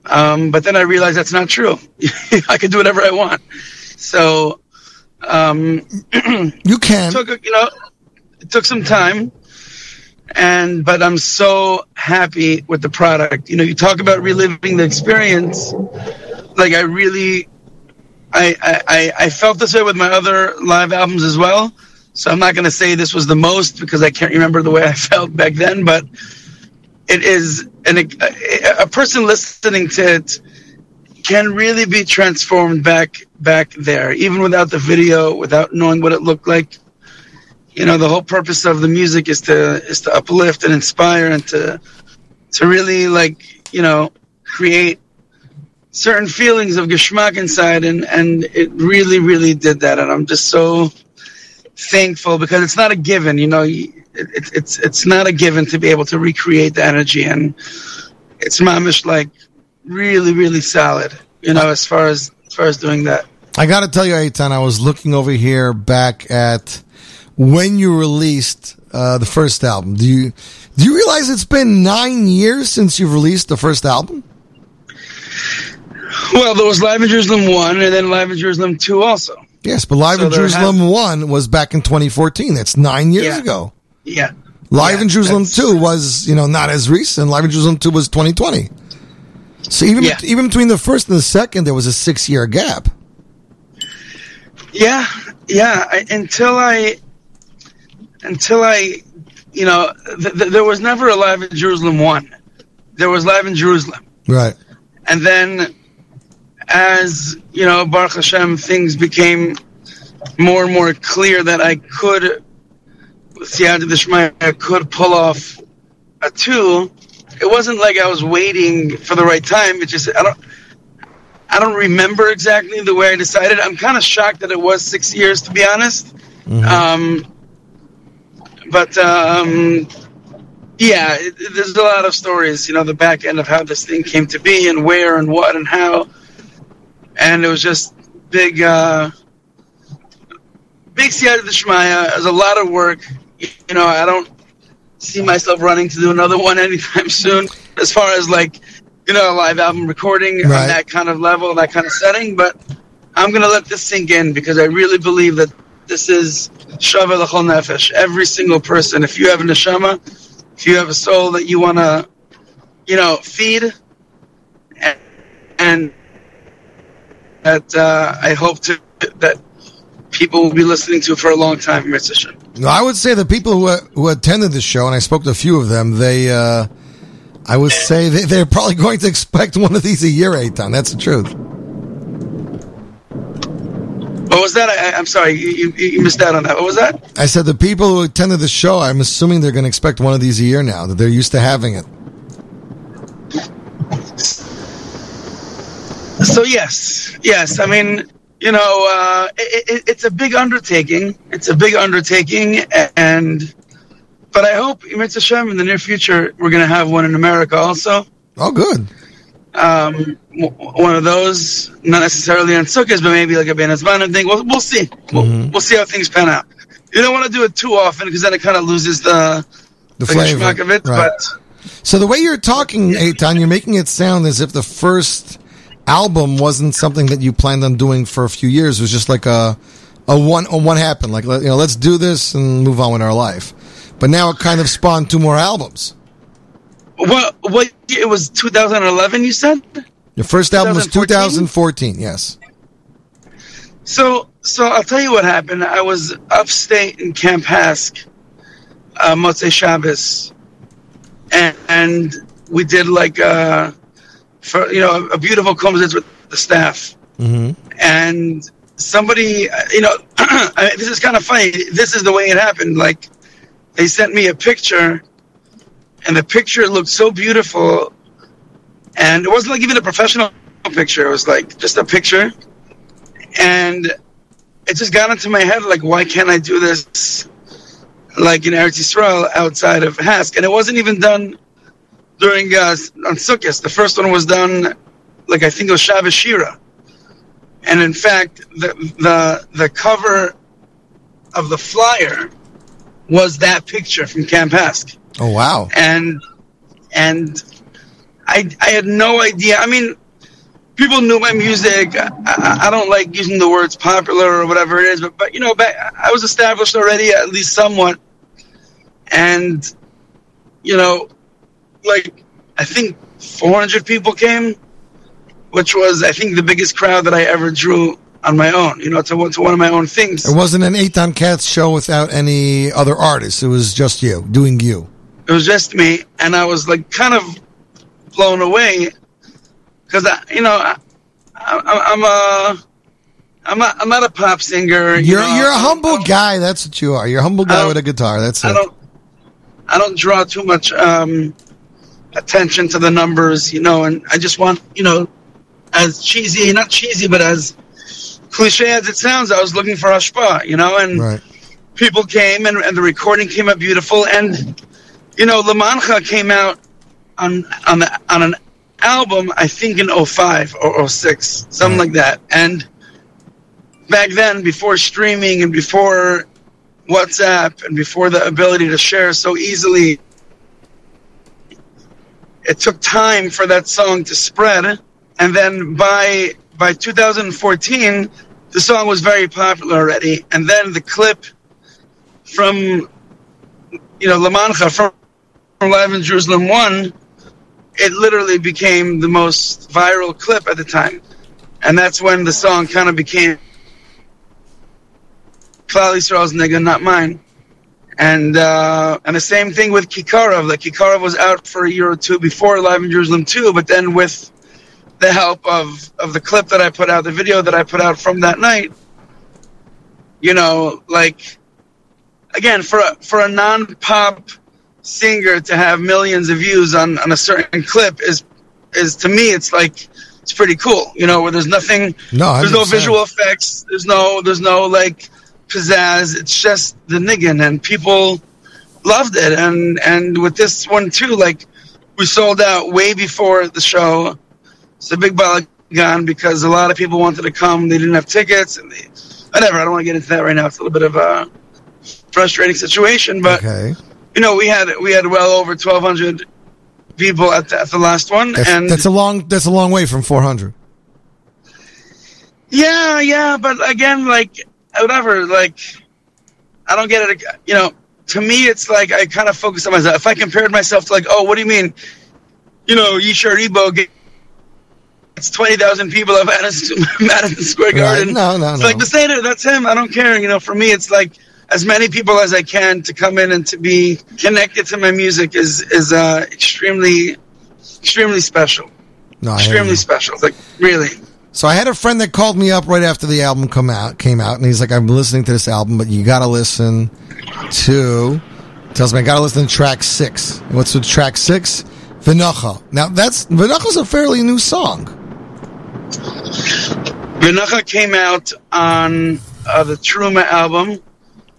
M: Um, but then I realized that's not true. I can do whatever I want. So um,
C: you can.
M: Took a, you know, it took some time and but I'm so happy with the product. You know, you talk about reliving the experience. Like I really, I I, I felt this way with my other live albums as well. So I'm not going to say this was the most because I can't remember the way I felt back then. But it is an a, a person listening to it can really be transformed back back there, even without the video, without knowing what it looked like. You know the whole purpose of the music is to is to uplift and inspire and to to really like you know create certain feelings of geschmack inside and and it really really did that and i'm just so thankful because it's not a given you know it, it, it's it's not a given to be able to recreate the energy and it's mamish like really really solid you know as far as as far as doing that
C: I got to tell you, Eitan, I was looking over here back at when you released uh, the first album. Do you do you realize it's been nine years since you've released the first album?
M: well there was live in jerusalem 1 and then live in jerusalem 2 also
C: Yes, but Live
M: So
C: in Jerusalem 1 was back in 2014. That's nine years
M: Yeah.
C: ago.
M: yeah
C: Live in Jerusalem 2 was, you know, not as recent. Live in Jerusalem 2 was 2020. So even
M: Yeah.
C: even between the first and the second, there was a six year gap.
M: Yeah, yeah. I, until I, until I, you know, th- th- there was never a live in Jerusalem one. There was live in Jerusalem,
C: Right.
M: and then as you know, Baruch Hashem, things became more and more clear that I could, with Siyata Dishmaya, I could pull off a two. It wasn't like I was waiting for the right time. It just I don't. I don't remember exactly the way I decided. I'm kind of shocked that it was six years, to be honest. Um, but um, yeah, it, it- there's a lot of stories, you know, the back end of how this thing came to be and where and what and how. And it was just big, uh, big siyata d'shmaya. It was a lot of work. You know, I don't see myself running to do another one anytime soon. As far as like, you know, a live album recording
C: Right.
M: on that kind of level, that kind of setting. But I'm gonna let this sink in because I really believe that this is shava l'chol nefesh. Every single person, if you have a neshama, if you have a soul that you want to, you know, feed, and, and that uh, I hope to that people will be listening to for a long time. Mitzvah.
C: No, I would say the people who who attended the show, and I spoke to a few of them, they, uh, I would say they, they're probably going to expect one of these a year, Eitan. That's the truth.
M: What was that? I, I'm sorry, you, you, you missed out on that. What was that?
C: I said the people who attended the show, I'm assuming they're going to expect one of these a year now, that they're used to having it.
M: So yes, yes. I mean, you know, uh, it, it, it's a big undertaking. It's a big undertaking, and but I hope Mitzvah Shem in the near future we're going to have one in America also.
C: Oh, good.
M: Um, w- one of those, not necessarily on Sukkot, but maybe like a Ben Azman thing. We'll, we'll see. We'll,
C: Mm-hmm.
M: we'll see how things pan out. You don't want to do it too often because then it kind of loses the
C: The
M: the
C: flavor,
M: of it.
C: right.
M: But
C: So the way you're talking, Eitan, you're making it sound as if the first album wasn't something that you planned on doing for a few years. It was just like a a one a one happened. Like you know, let's do this and move on with our life. But now it kind of spawned two more albums.
M: what? What? It was 2011. You said.
C: Your first album was
M: 2014?
C: 2014. Yes.
M: So, so I'll tell you what happened. I was upstate in Camp HASC, uh, Motzei Shabbos, and, and we did like uh, for you know a beautiful conversation with the staff,
C: Mm-hmm.
M: and somebody, uh, you know, this is kind of funny. This is the way it happened. Like they sent me a picture, and the picture looked so beautiful, and it wasn't like even a professional picture. It was like just a picture and it just got into my head like why can't i do this like in eretz Yisrael outside of HASC and it wasn't even done during uh, on Sukkot. the first one was done like i think it was Shabbos shira and in fact the the the cover of the flyer was that picture from camp HASC
C: Oh wow.
M: and and I I had no idea. I mean, people knew my music. I, I, I don't like using the words popular or whatever it is, but but you know, back, I was established already, at least somewhat, and you know, like I think 400 people came, which was I think the biggest crowd that I ever drew on my own. You know, to, one- to one of my own things.
C: It wasn't an Eitan Katz show without any other artists. It was just you doing you.
M: it was just me, and I was like kind of blown away because I, you know, I, I, I'm a, I'm not, I'm not a pop singer. you
C: You're
M: know,
C: you're a humble guy. That's what you are. You're a humble guy with a guitar. That's
M: I
C: it.
M: don't, I don't draw too much um, attention to the numbers, you know, and I just want, you know, as cheesy, not cheesy, but as cliche as it sounds, I was looking for Ashpa, you know, and
C: Right.
M: people came and, and the recording came out beautiful. And you know Lamancha came out on on the, on an album I think in 05 or 06 something like that. And back then before streaming and before WhatsApp and before the ability to share so easily it took time for that song to spread. And then by by 2014 the song was very popular already. And then the clip from you know Lamancha from, from Live in Jerusalem one it literally became the most viral clip at the time. And that's when the song kind of became Klal Yisrael's niggun not mine and uh, and the same thing with Kikarov. Like Kikarov was out for a year or two before Live in Jerusalem too, but then with the help of, of the clip that I put out, the video that I put out from that night, you know, like again for a, for a non pop singer to have millions of views on, on a certain clip is is to me it's like it's pretty cool. You know, where there's nothing,
C: No,
M: there's no visual effects, there's no there's no like pizzazz. It's just the niggin, and people loved it. And and with this one too, like we sold out way before the show. It's a big balagan because a lot of people wanted to come. They didn't have tickets, and they, whatever. I don't want to get into that right now. It's a little bit of a frustrating situation, but
C: Okay.
M: you know, we had we had well over twelve hundred people at the, at the last one,
C: That's,
M: and
C: that's a long that's a long way from 400.
M: Yeah, yeah, but again, like whatever, like I don't get it. You know, to me, it's like I kind of focus on myself. If I compared myself to like, oh, what do you mean? You know, Ishay Ribo gets twenty thousand people at Madison, Madison Square
C: Right.
M: Garden.
C: No, no,
M: It's
C: no.
M: like the Seder, that's him. I don't care. You know, for me, it's like as many people as I can to come in and to be connected to my music is is uh, extremely, extremely special.
C: No,
M: extremely special. Like really.
C: So I had a friend that called me up right after the album come out came out, and he's like, "I'm listening to this album, but you got to listen to." Tells me I got to listen to track six. And What's with track six? Vinacha. Now that's Vinacha's a fairly new song.
M: Vinacha came out on uh, the Truma album,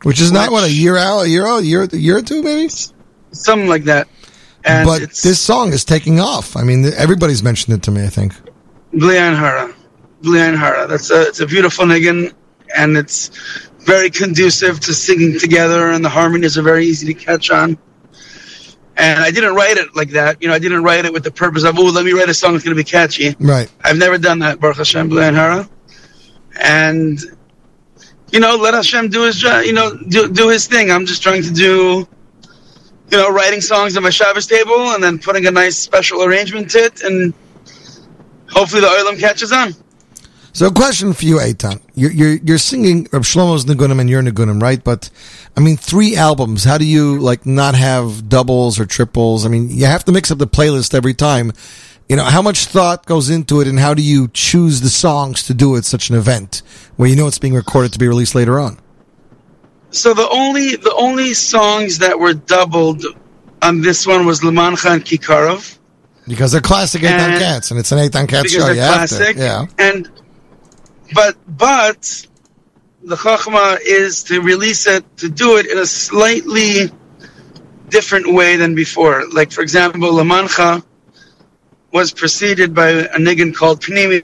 C: Which is not what a year out, a year out, a year, a year or two, maybe.
M: something like that. And
C: but this song is taking off. I mean, everybody's mentioned it to me. I think.
M: Blian Hara. Hara. That's a it's a beautiful niggin, and it's very conducive to singing together, and the harmonies are very easy to catch on. And I didn't write it like that. You know, I didn't write it with the purpose of, oh, let me write a song that's going to be catchy.
C: Right.
M: I've never done that, Baruch Hashem, Hara. And, you know, let Hashem do his you know, do, do his thing. I'm just trying to do, you know, writing songs on my Shabbos table and then putting a nice special arrangement to it, and hopefully the oilam catches on.
C: So, a question for you, Eitan. You're you're, you're singing Reb Shlomo's Nagunim and your Nagunim, right? But I mean, three albums. How do you like not have doubles or triples? I mean, you have to mix up the playlist every time. You know, how much thought goes into it, and how do you choose the songs to do at such an event where you know it's being recorded to be released later on?
M: So the only the only songs that were doubled on this one was Lemancha and Kikarov.
C: Because they're classic Eitan Katz, and it's an Eitan
M: Katz
C: show.
M: they're
C: You
M: classic.
C: Yeah.
M: And but but the chachma is to release it to do it in a slightly different way than before. Like for example, Lamancha was preceded by a niggin called Pnimi,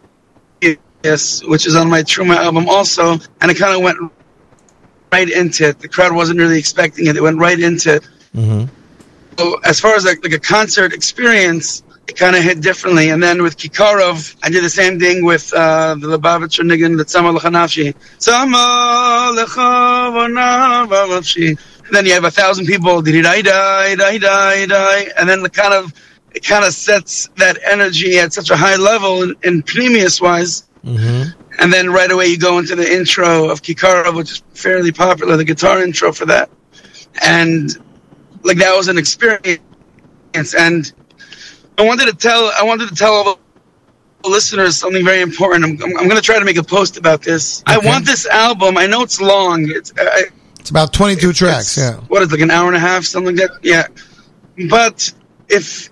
M: yes, which is on my Truma album also, and it kind of went right into it. The crowd wasn't really expecting it; it went right into it.
C: Mm-hmm.
M: So as far as like, like a concert experience, it kind of hit differently. And then with Kikarov, I did the same thing with uh, the Lubavitcher niggin, the Tzama Lechanafshi. Tzama. And then you have a thousand people, die, die, die, die, die, die. And then the kind of, it kind of sets that energy at such a high level in, in pnimius wise.
C: Mm-hmm.
M: And then right away you go into the intro of Kikarov, which is fairly popular, the guitar intro for that. And like that was an experience. And I wanted to tell, I wanted to tell all the listeners something very important. I'm, I'm, I'm going to try to make a post about this. I want this album. I know it's long. It's, I,
C: It's about 22 tracks. Yeah.
M: what is it, like an hour and a half, something like that? Yeah. But if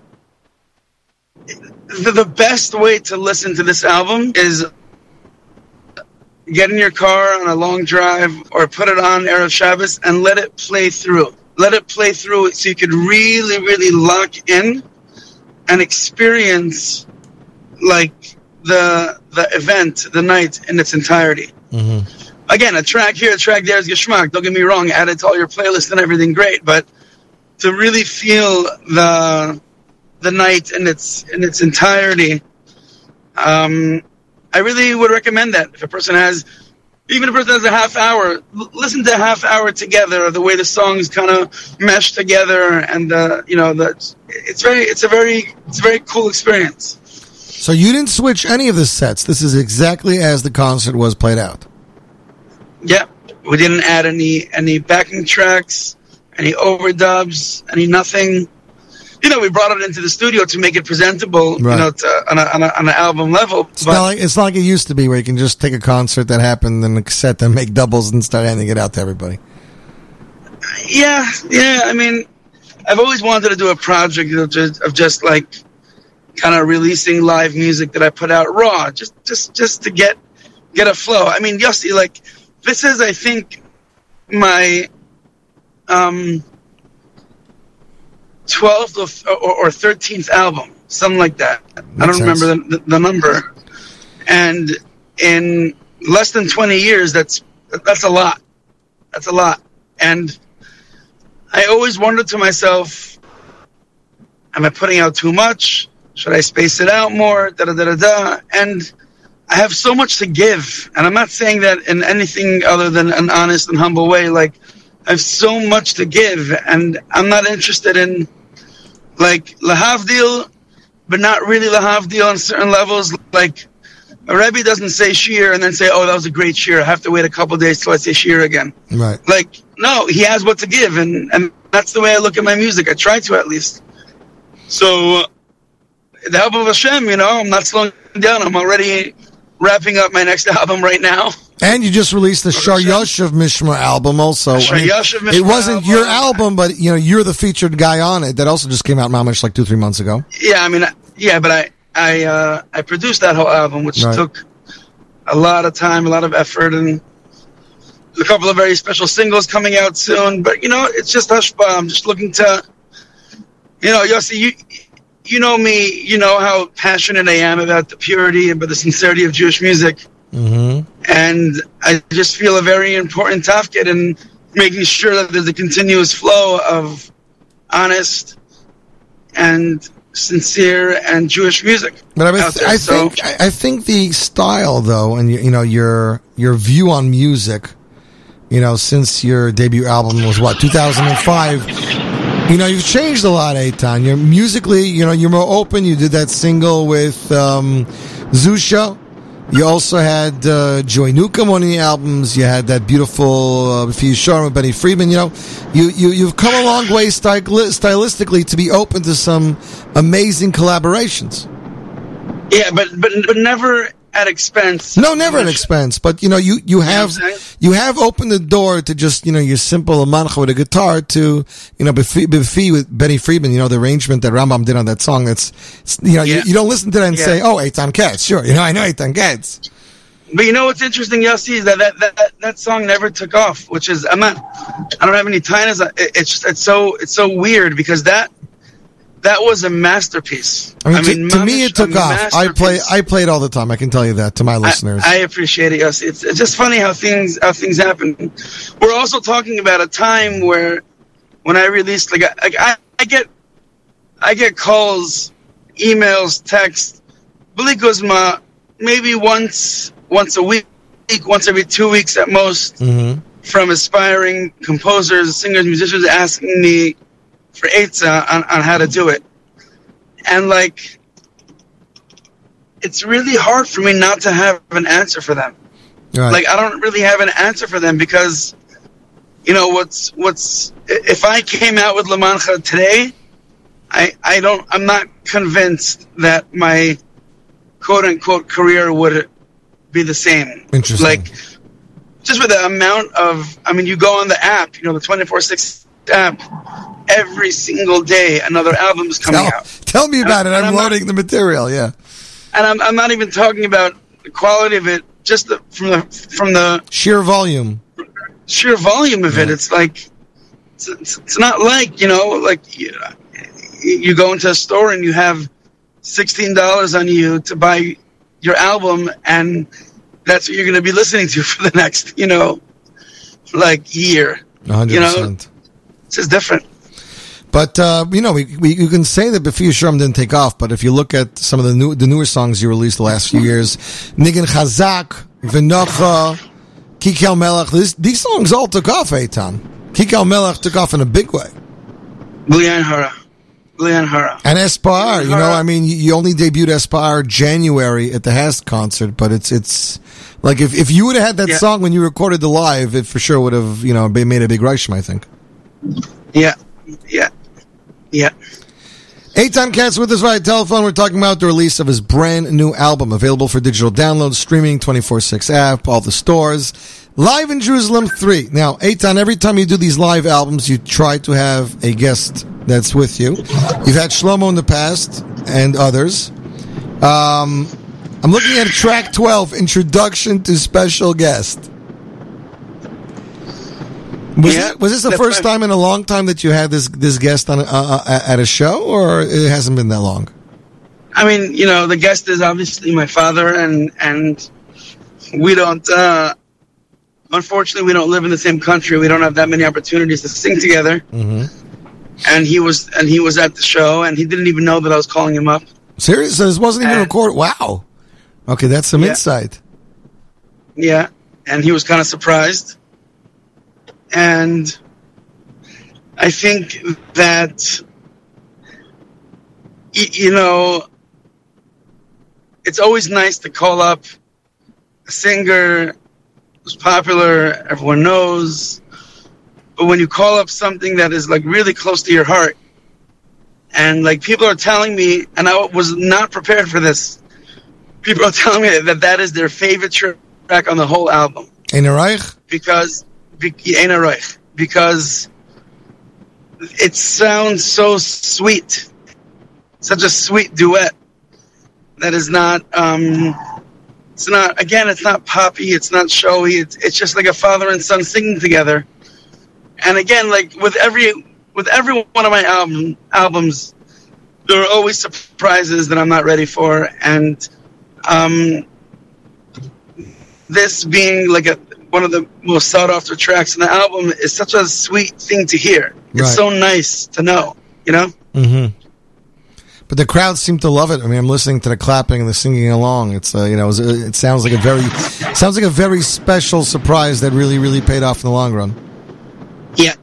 M: the, the best way to listen to this album is get in your car on a long drive or put it on Erev Shabbos and let it play through. Let it play through so you could really, really lock in and experience like the the event, the night in its entirety.
C: Mm-hmm.
M: Again, a track here, a track there is geschmack. Don't get me wrong, add it to all your playlist and everything, great. But to really feel the the night in its in its entirety, um, I really would recommend that. If a person has, even if a person has a half hour, listen to a half hour together. The way the songs kind of mesh together, and uh, you know, that it's very, it's a very, it's a very cool experience.
C: So you didn't switch any of the sets. This is exactly as the concert was played out.
M: Yeah, we didn't add any any backing tracks, any overdubs, any nothing. You know, we brought it into the studio to make it presentable.
C: Right.
M: You know, to, on, a, on, a, on an album level.
C: It's not like it's not like it used to be, where you can just take a concert that happened and a cassette and make doubles and start handing it out to everybody.
M: Yeah, yeah. I mean, I've always wanted to do a project of just, of just like kind of releasing live music that I put out raw, just just just to get get a flow. I mean, Yossi, like this is, I think, my um twelfth or or thirteenth album, something like that. I don't remember the, the, the number. And in less than twenty years, that's that's a lot. That's a lot. And I always wondered to myself, am I putting out too much? Should I space it out more? Da da da da da. And I have so much to give, and I'm not saying that in anything other than an honest and humble way. Like I have so much to give, and I'm not interested in like lahavdil, but not really lahavdil on certain levels. Like a rebbe doesn't say shir and then say, "Oh, that was a great shir." I have to wait a couple days till I say shir again.
C: Right.
M: Like no, he has what to give, and and that's the way I look at my music. I try to at least. So the help of Hashem, you know, I'm not slowing down. I'm already wrapping up my next album right now.
C: And you just released the Sharyash of Mishma album also. I mean,
M: of
C: it wasn't your album, but you know, you're the featured guy on it. That also just came out mamish like two, three months ago.
M: Yeah, I mean, yeah, but I I uh, I produced that whole album, which
C: Right.
M: took a lot of time, a lot of effort, and a couple of very special singles coming out soon. But you know, it's just hushba. I'm just looking to, you know, Yossi, you you know me, you know how passionate I am about the purity and about the sincerity of Jewish music,
C: Mm-hmm.
M: And I just feel a very important tafkid in making sure that there's a continuous flow of honest and sincere and Jewish music.
C: But I, mean,
M: there.
C: I
M: So-
C: think I I think the style though, and you, you know your your view on music, you know, since your debut album was what 2005. You know, you've changed a lot, Eitan. You're musically, you know, you're more open. You did that single with um, Zusha. You also had uh, Joey Newcomb on the albums. You had that beautiful uh, Sharm with Benny Friedman. You know, you, you, you've come a long way styli- stylistically to be open to some amazing collaborations.
M: Yeah, but but but never at expense.
C: No, never an expense. But you know, you you have you have opened the door to just you know your simple mancha with a guitar to you know Befi with Benny Friedman. You know the arrangement that Rambam did on that song. That's you know you,
M: Yeah.
C: you don't listen to that and
M: Yeah.
C: say, oh, Eitan Katz. Sure, you know I know Eitan Katz.
M: But you know what's interesting, Yossi, is that that, that that song never took off. Which is I'm not. I don't have any tines. It, it's just it's so it's so weird because that that was a masterpiece.
C: I mean, to, to me it took off. I play. I play it all the time. I can tell you that to my listeners.
M: I appreciate it. Yes, it's, it's just funny how things how things happen. We're also talking about a time where when I released like I, I, I get I get calls, emails, texts, Blik Uzma, maybe once once a week, once every two weeks at most,
C: mm-hmm.
M: from aspiring composers, singers, musicians asking me for Eitzah uh, on, on how to do it. And like it's really hard for me not to have an answer for them.
C: Right.
M: Like I don't really have an answer for them because you know what's what's if I came out with Lamancha today, I I don't I'm not convinced that my quote unquote career would be the same.
C: Interesting.
M: Like just with the amount of I mean you go on the app, you know, the twenty four six app, every single day another album is coming
C: tell,
M: out.
C: tell me about it.
M: And
C: I'm
M: not-
C: loading the material. Yeah.
M: and I'm, I'm not even talking about the quality of it, just the, from the from the
C: Sheer volume.
M: sheer volume of it. It's like it's, it's, it's not like you know, like you, you go into a store and you have sixteen dollars on you to buy your album, and that's what you're going to be listening to for the next you know, like year.
C: 100%.
M: You know, it's just different.
C: But uh, you know, we, we you can say that Befiya Sharm didn't take off, but if you look at some of the new the newer songs you released the last few years, Nigan Chazak, Vinocha, Kikel Melech, this, these songs all took off, Eitan. Kikel Melech took off in a big way.
M: Blian Hara, Blian Hara.
C: And Espar, you know, I mean, you, only debuted Espar January at the HASC concert, but it's it's like if, if you would have had that
M: Yeah.
C: song when you recorded the live, it for sure would have you know made a big Reishim, I think.
M: Yeah, yeah, yeah.
C: Eitan Katz with us via telephone. We're talking about the release of his brand new album, available for digital download, streaming, 24-6 app, all the stores. Live in Jerusalem 3. Now, Eitan, every time you do these live albums, you try to have a guest that's with you. You've had Shlomo in the past and others. Um, I'm looking at track 12, Introduction to Special Guest. Was,
M: Yeah,
C: it, was this the first time in a long time that you had this this guest on uh, uh, at a show, or it hasn't been that long?
M: I mean, you know, the guest is obviously my father, and and we don't. uh Unfortunately, we don't live in the same country. We don't have that many opportunities to sing together.
C: Mm-hmm.
M: And he was and he was at the show, and he didn't even know that I was calling him up.
C: Serious? So this wasn't even recorded. Wow. Okay, that's some
M: Yeah.
C: insight.
M: Yeah, and he was kind of surprised. And I think that you know it's always nice to call up a singer who's popular, everyone knows. But when you call up something that is like really close to your heart, and like people are telling me, and I was not prepared for this. People are telling me that that is their favorite track on the whole album
C: In a Reich?
M: because be- Ein Reich, because it sounds so sweet, such a sweet duet that is not. Um, it's not again. It's not poppy. It's not showy. It's it's just like a father and son singing together. And again, like with every with every one of my album albums, there are always surprises that I'm not ready for, and um, this being like a one of the most sought after tracks in the album is such a sweet thing to hear. It's
C: Right.
M: so nice to know, you know.
C: hmm But the crowd seemed to love it. I mean, I'm listening to the clapping and the singing along. It's uh, you know, it, it sounds like a very sounds like a very special surprise that really really paid off in the long run.
M: Yeah,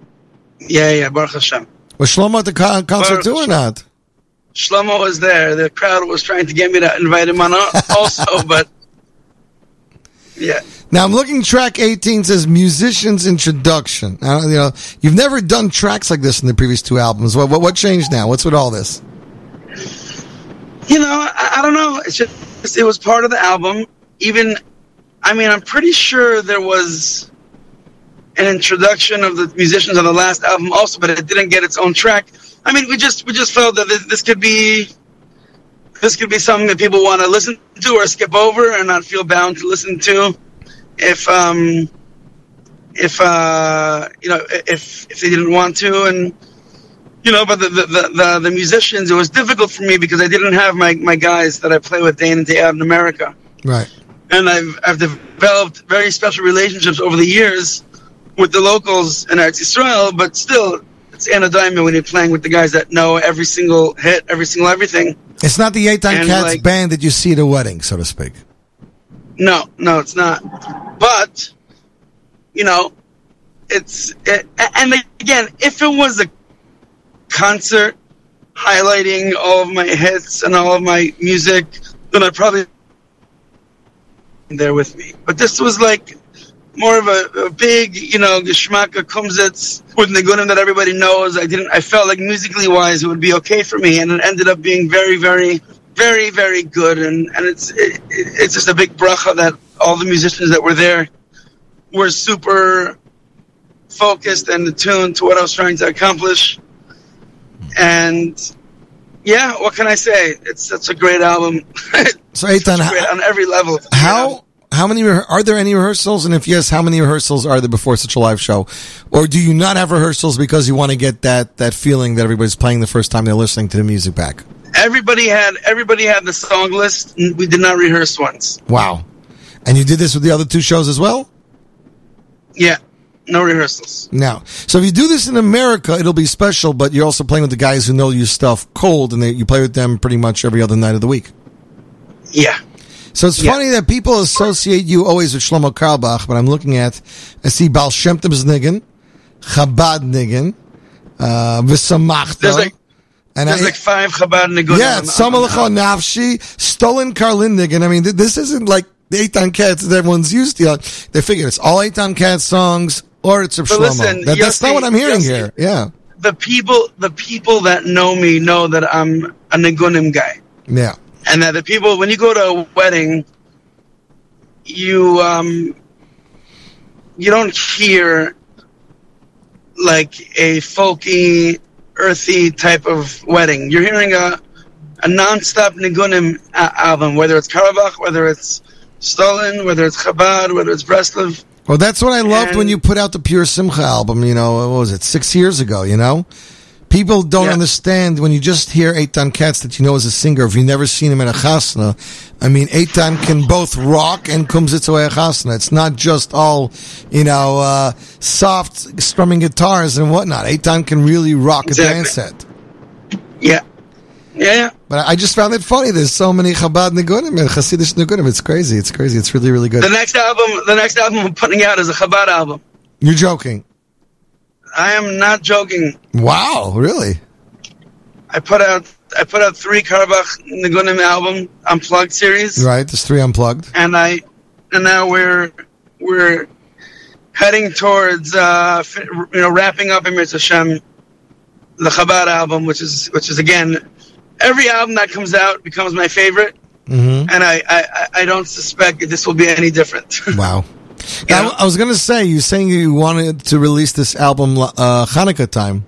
M: yeah, yeah. Baruch Hashem.
C: Was Shlomo at the concert
M: Baruch
C: too or not?
M: Shlomo was there. The crowd was trying to get me to invite him on also, but yeah.
C: Now I'm looking. Track 18 says musician's introduction. You know, you've never done tracks like this in the previous two albums. What what, what changed now? What's with all this?
M: You know, I, I don't know. It's just it was part of the album. Even, I mean, I'm pretty sure there was an introduction of the musicians on the last album also, but it didn't get its own track. I mean, we just we just felt that this, this could be this could be something that people want to listen to or skip over and not feel bound to listen to if um if uh you know if if they didn't want to and you know, but the the, the, the musicians, it was difficult for me because I didn't have my, my guys that I play with day in and day out in America.
C: Right.
M: And I've I've developed very special relationships over the years with the locals in Eretz Yisrael, but still, it's anodymia when you're playing with the guys that know every single hit, every single everything.
C: It's not the Eitan
M: And,
C: Cats
M: like-
C: band that you see at a wedding, so to speak.
M: No, no, it's not. But you know, it's it, and again, if it was a concert highlighting all of my hits and all of my music, then I probably there with me. But this was like more of a, a big, you know, geschmacka kumsitz with Nigunim that everybody knows. I didn't. I felt like musically wise, it would be okay for me, and it ended up being very, very, very, very good. And and it's it, it's just a big bracha that all the musicians that were there were super focused and attuned to what I was trying to accomplish. And yeah, what can I say? It's such a great album.
C: So Eitan,
M: on every level.
C: how how many are there any rehearsals? And if yes, how many rehearsals are there before such a live show? Or do you not have rehearsals because you want to get that that feeling that everybody's playing the first time they're listening to the music back?
M: Everybody had everybody had the song list. We did not rehearse once.
C: Wow. And you did this with the other two shows as well?
M: Yeah, no rehearsals.
C: Now, so if you do this in America, it'll be special, but you're also playing with the guys who know your stuff cold, and they, you play with them pretty much every other night of the week.
M: Yeah.
C: So it's funny that people associate you always with Shlomo Carlebach, but I'm looking at, I see Baal Shem Tov's niggun, Chabad niggun, uh, V'samachta.
M: There's like
C: and
M: there's
C: I-
M: like five Chabad Nigunim.
C: yeah, Samalacha Nafshi, Stolin Karlin And I mean, th- this isn't like the Eitan Katz that everyone's used to. They figure it's all Eitan Katz songs, or it's
M: But
C: Shlomo.
M: listen,
C: That- that's not what I'm hearing here. Yeah.
M: the people the people that know me know that I'm a Nigunim guy.
C: Yeah.
M: and that the people when you go to a wedding you um you don't hear like a folky earthy type of wedding you're hearing a a non-stop nigunim album whether it's Carlebach whether it's Stolin whether it's Chabad whether it's Breslov
C: Well, that's what I loved
M: And-
C: when you put out the Pure Simcha album. You know, what was it six years ago? You know, people don't understand when you just hear Eitan Katz that you know as a singer. If you've never seen him at a chasna, I mean, Eitan can both rock and kumzitzaway a chasna. It's not just all you know, uh, soft strumming guitars and whatnot. Eitan can really rock a
M: Exactly.
C: dance set.
M: yeah yeah yeah
C: But I just found it funny. There's so many Chabad Nigunim and Hasidish Nigunim. It's crazy. It's crazy. It's really, really good.
M: the next album the next album I'm putting out is a Chabad album
C: You're joking.
M: I am not joking.
C: Wow, really?
M: I put out I put out three Carlebach Nigunim album unplugged series,
C: Right, there's three unplugged.
M: and I and now we're we're heading towards uh, you know wrapping up Emir Hashem the Chabad album, which is which is again every album that comes out becomes my favorite,
C: Mm-hmm.
M: and I I, I- I don't suspect that this will be any different.
C: Wow. Now, I was going to say, you're saying you wanted to release this album uh, Hanukkah time,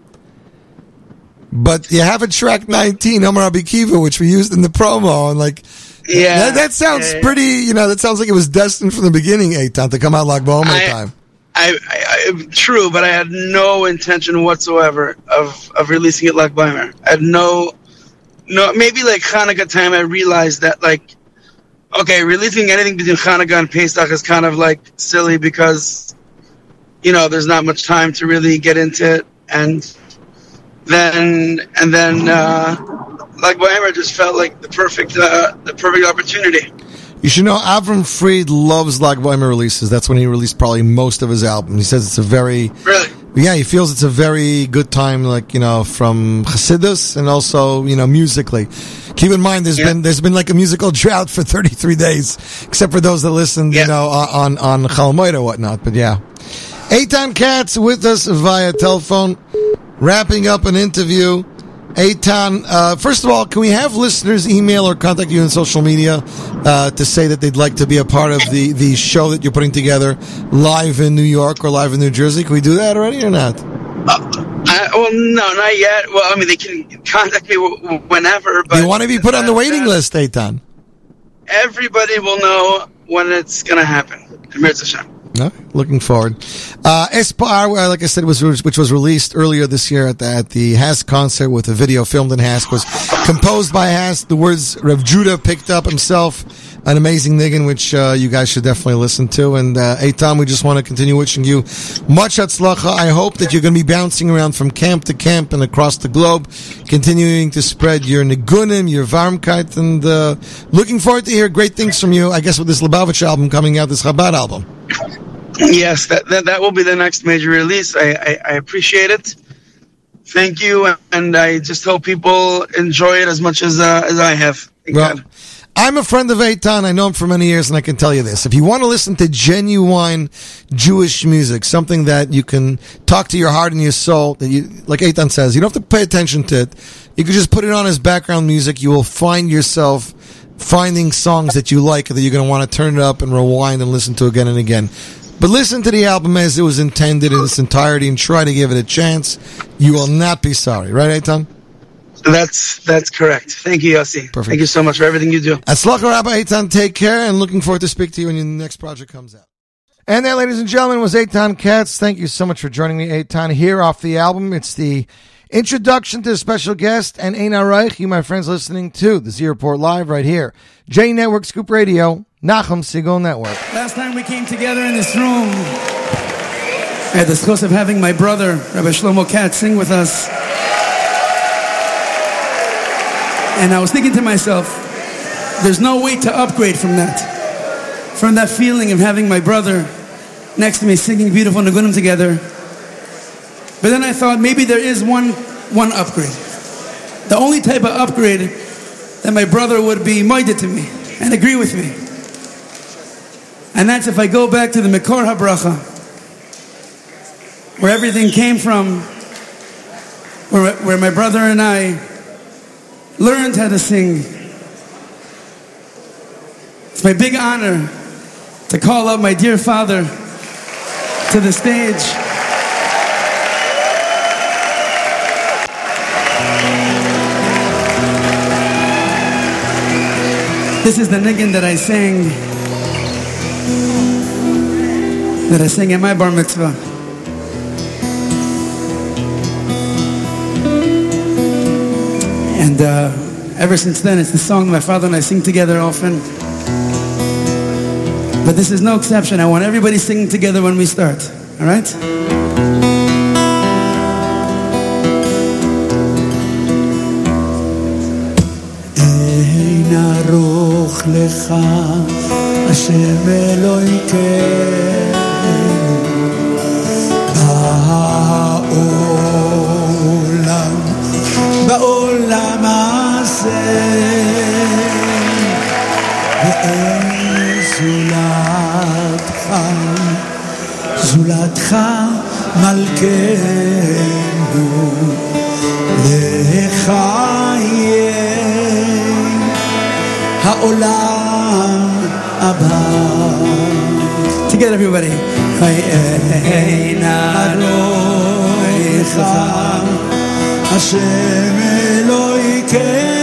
C: but you have a track 19, Amar Rabbi Akiva, which we used in the promo, and like,
M: Yeah.
C: that, that sounds pretty, you know, that sounds like it was destined from the beginning, Eitan, to come out like Bohemian
M: I-
C: time.
M: I, I, I true, but I had no intention whatsoever of of releasing it like Weimer. I had no, no. Maybe like Hanukkah time, I realized that like, okay, releasing anything between Hanukkah and Pesach is kind of like silly because, you know, there's not much time to really get into it, and then and then uh, like Weimer just felt like the perfect uh, the perfect opportunity.
C: You should know Avraham Fried loves Lag releases. That's when he released probably most of his album. He says it's a very
M: really,
C: yeah. He feels it's a very good time, like you know, from Chassidus and also you know musically. Keep in mind, there's been there's been like a musical drought for 33 days, except for those that listened, you know, on on Chalmoid or whatnot. But yeah, Eitan Katz with us via telephone, wrapping up an interview. Eitan, uh, first of all, can we have listeners email or contact you on social media uh, to say that they'd like to be a part of the, the show that you're putting together live in New York or live in New Jersey? Can we do that already or not?
M: I, well, no, not yet. Well, I mean, they can contact me w- whenever, but
C: you want to be put on the waiting list, Eitan?
M: everybody will know when it's going to happen. Emir Hashem.
C: No, looking forward. Uh, Espar, uh, like I said, was which was released earlier this year at the, at the HASC concert with a video filmed in HASC was composed by Haas. The words Rev Judah picked up himself. An amazing niggun, which uh, you guys should definitely listen to. And uh, Eitan, we just want to continue wishing you much atzlacha. I hope that you're going to be bouncing around from camp to camp and across the globe, continuing to spread your nigunim, your varmkeit, and uh, looking forward to hear great things from you. I guess with this Lubavitch album coming out, this Chabad album.
M: Yes, that, that that will be the next major release. I, I, I appreciate it. Thank you, and I just hope people enjoy it as much as uh, as I have. Thank
C: Well,
M: God.
C: I'm a friend of Eitan. I know him for many years, and I can tell you this. If you want to listen to genuine Jewish music, something that you can talk to your heart and your soul, that you, like Eitan says, you don't have to pay attention to it. You can just put it on as background music. You will find yourself finding songs that you like that you're going to want to turn it up and rewind and listen to again and again. But listen to the album as it was intended in its entirety and try to give it a chance. You will not be sorry. Right, Eitan?
M: That's that's correct. Thank you, Yossi. Perfect. Thank you so much for everything you do.
C: Atzlacha Rabbi Eitan, take care, and looking forward to speak to you when your next project comes out. And that, ladies and gentlemen, was Eitan Katz. Thank you so much for joining me, Eitan, here off the album. It's the introduction to a special guest and Ein Aroch, you, my friends, listening to the Z Report Live right here. J Network Scoop Radio, Nachum Segal Network.
K: Last time we came together in this room, I had the schos of having my brother, Rabbi Shlomo Katz, sing with us. And I was thinking to myself, there's no way to upgrade from that. From that feeling of having my brother next to me singing beautiful Nigunim together. But then I thought maybe there is one, one upgrade. The only type of upgrade that my brother would be minded to me and agree with me. And that's if I go back to the Mekor HaBracha, where everything came from, where, where my brother and I learned how to sing. It's my big honor to call up my dear father to the stage. This is the niggun that I sang, that I sang at my bar mitzvah. And uh, ever since then, it's the song that my father and I sing together often. But this is no exception. I want everybody singing together when we start. All right?
I: אין ארוך לך, השם אלוהיכנו, באור
N: זולתך מלכנו לך יהיה העולם הבא
J: Together everybody.
N: אין אלוהיך השם אלוהיכנו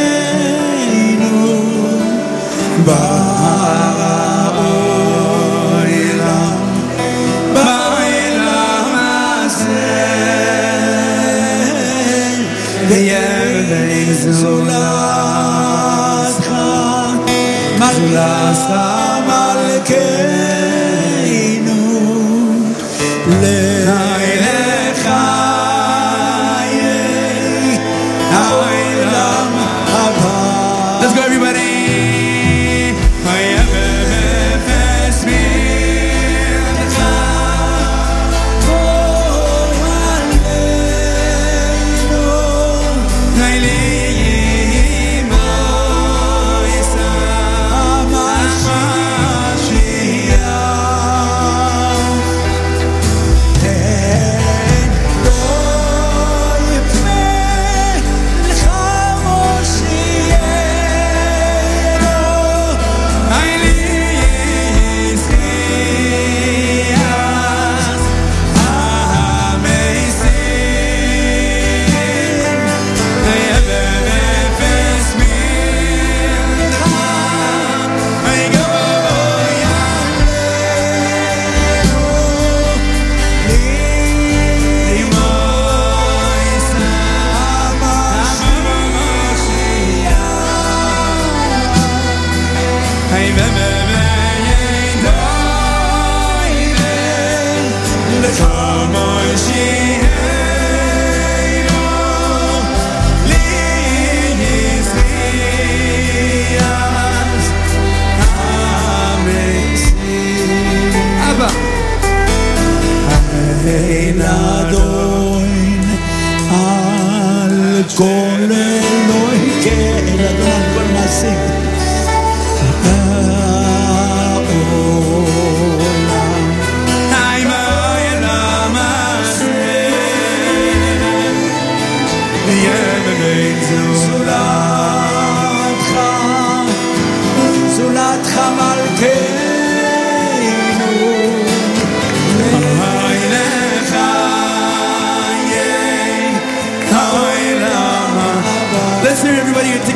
J: Zulazka, Zulazka Malkeh.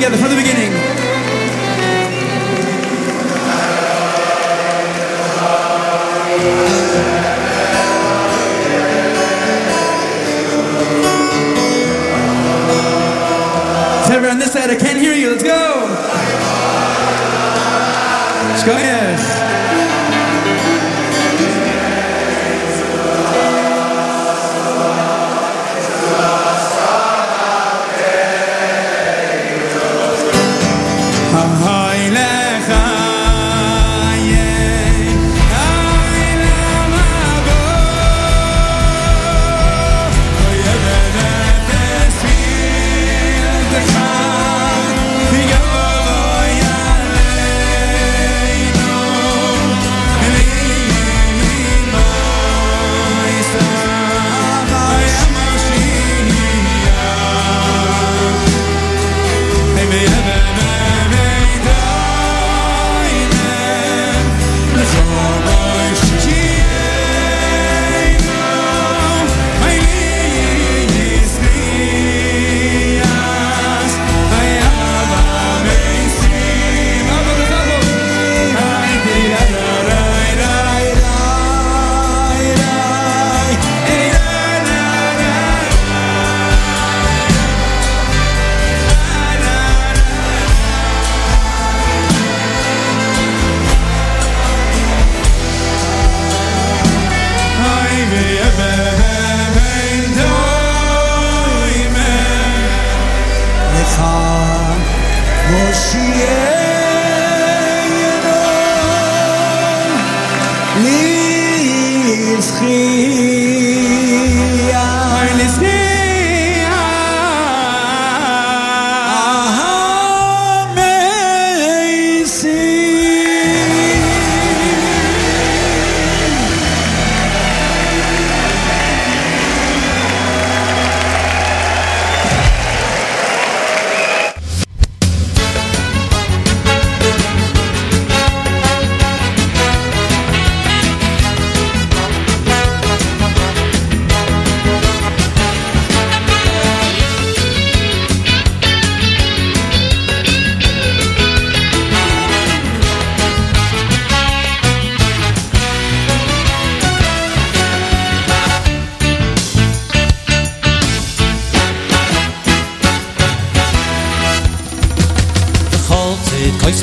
J: Together from the beginning. So everyone on this side, I can't hear you. Let's go.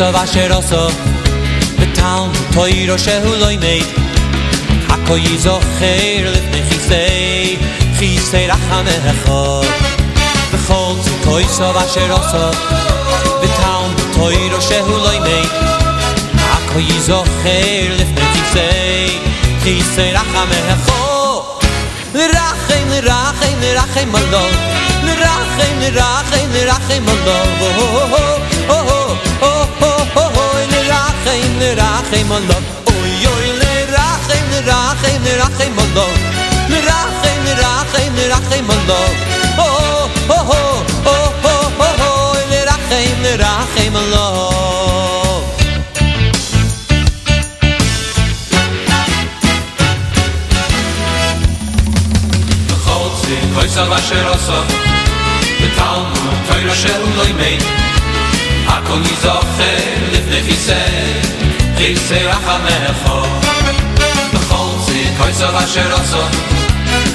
N: so vashe roso Be taun to
O: i roshe hu loy mei. Ako i zo cheir lef ne chisei Chisei racha me hecho Be chol zi ko i so vashe roso Be taun to i roshe hu loy mei. Ako i zo cheir lef ne chisei le rachem alo oy oy le rachem le rachem le rachem alo le rachem le rachem le oh oh oh oh
P: le vasher oso Betalmu teure shel loy mei. Hakon izoche Dit sey rahamer fort Doch si kœserasche raso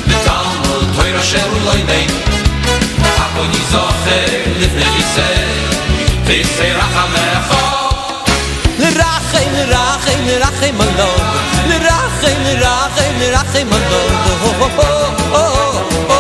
P: Mit dam und
O: tœrsche loidei Aber ni so teil, dis bese Dit sey rahamer fort Lach in derach in derach in derach mal loh Lach ho ho ho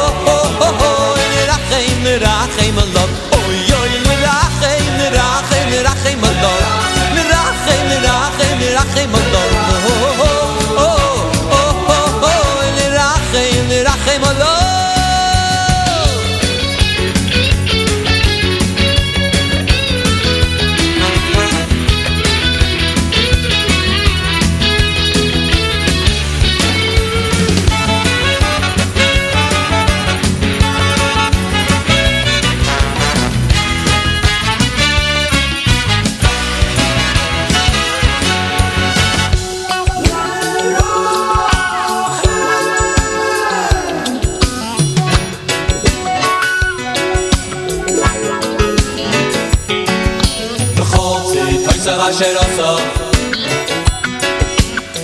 O: sheroso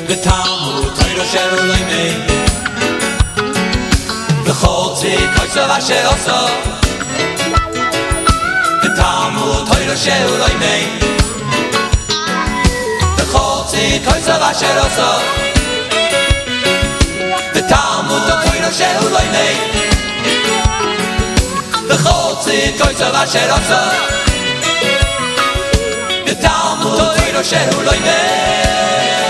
O: de tamo tayro shero loy me de khot ze khotsa va
P: sheroso de tamo tayro shero loy me de khot ze khotsa va sheroso de tamo tayro shero loy me de khot ze khotsa toiro shehu lo ime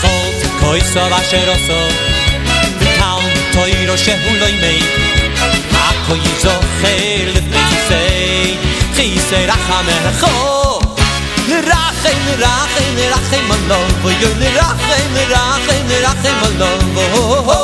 P: Zolt koiso vasher oso Vikam toiro
O: shehu lo ime Ako yizo cheir lepne zisei Chisei racha mehecho Rachay, rachay, rachay, malon Voyoy, rachay, rachay, rachay, malon Voyoy, rachay, rachay, rachay, malon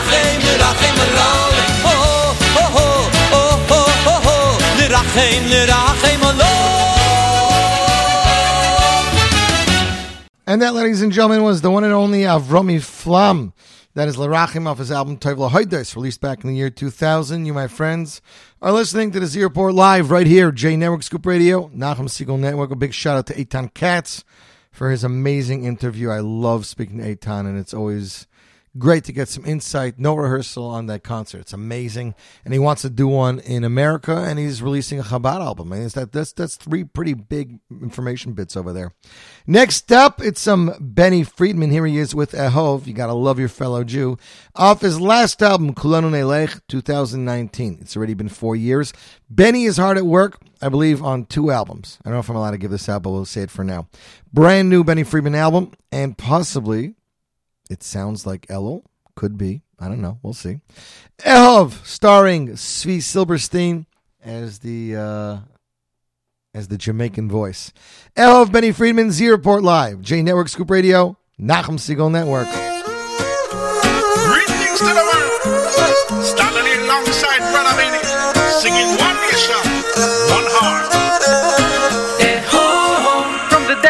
O: rachem le rachem Allah Oh oh oh oh oh oh le rachem le rachem Allah
C: And that, ladies and gentlemen, was the one and only Avrami Flam. That is Larachim off his album Toiv Lahoides, released back in the year 2000. You, my friends, are listening to the Z Report live right here, J Network Scoop Radio, Nachum Segal Network. A big shout out to Eitan Katz for his amazing interview. I love speaking to Eitan, and it's always Great to get some insight, no rehearsal on that concert. It's amazing, and he wants to do one in America, and he's releasing a Chabad album. And that that's that's three pretty big information bits over there. Next up, it's some Benny Friedman. Here he is with Ehov. You gotta love your fellow Jew. Off his last album, Kulanu Nelech, 2019. It's already been four years. Benny is hard at work, I believe, on two albums. I don't know if I'm allowed to give this out, but we'll say it for now. Brand new Benny Friedman album, and possibly it sounds like Elul. Could be. I don't know. We'll see. Ehov, starring Svi Silberstein as the uh, as the Jamaican voice. Ehov, Benny Friedman, Z Report Live, J Network Scoop Radio, Nachum Segal Network.
Q: Greetings to the world. Standing alongside Brother Benny, singing one nation, one heart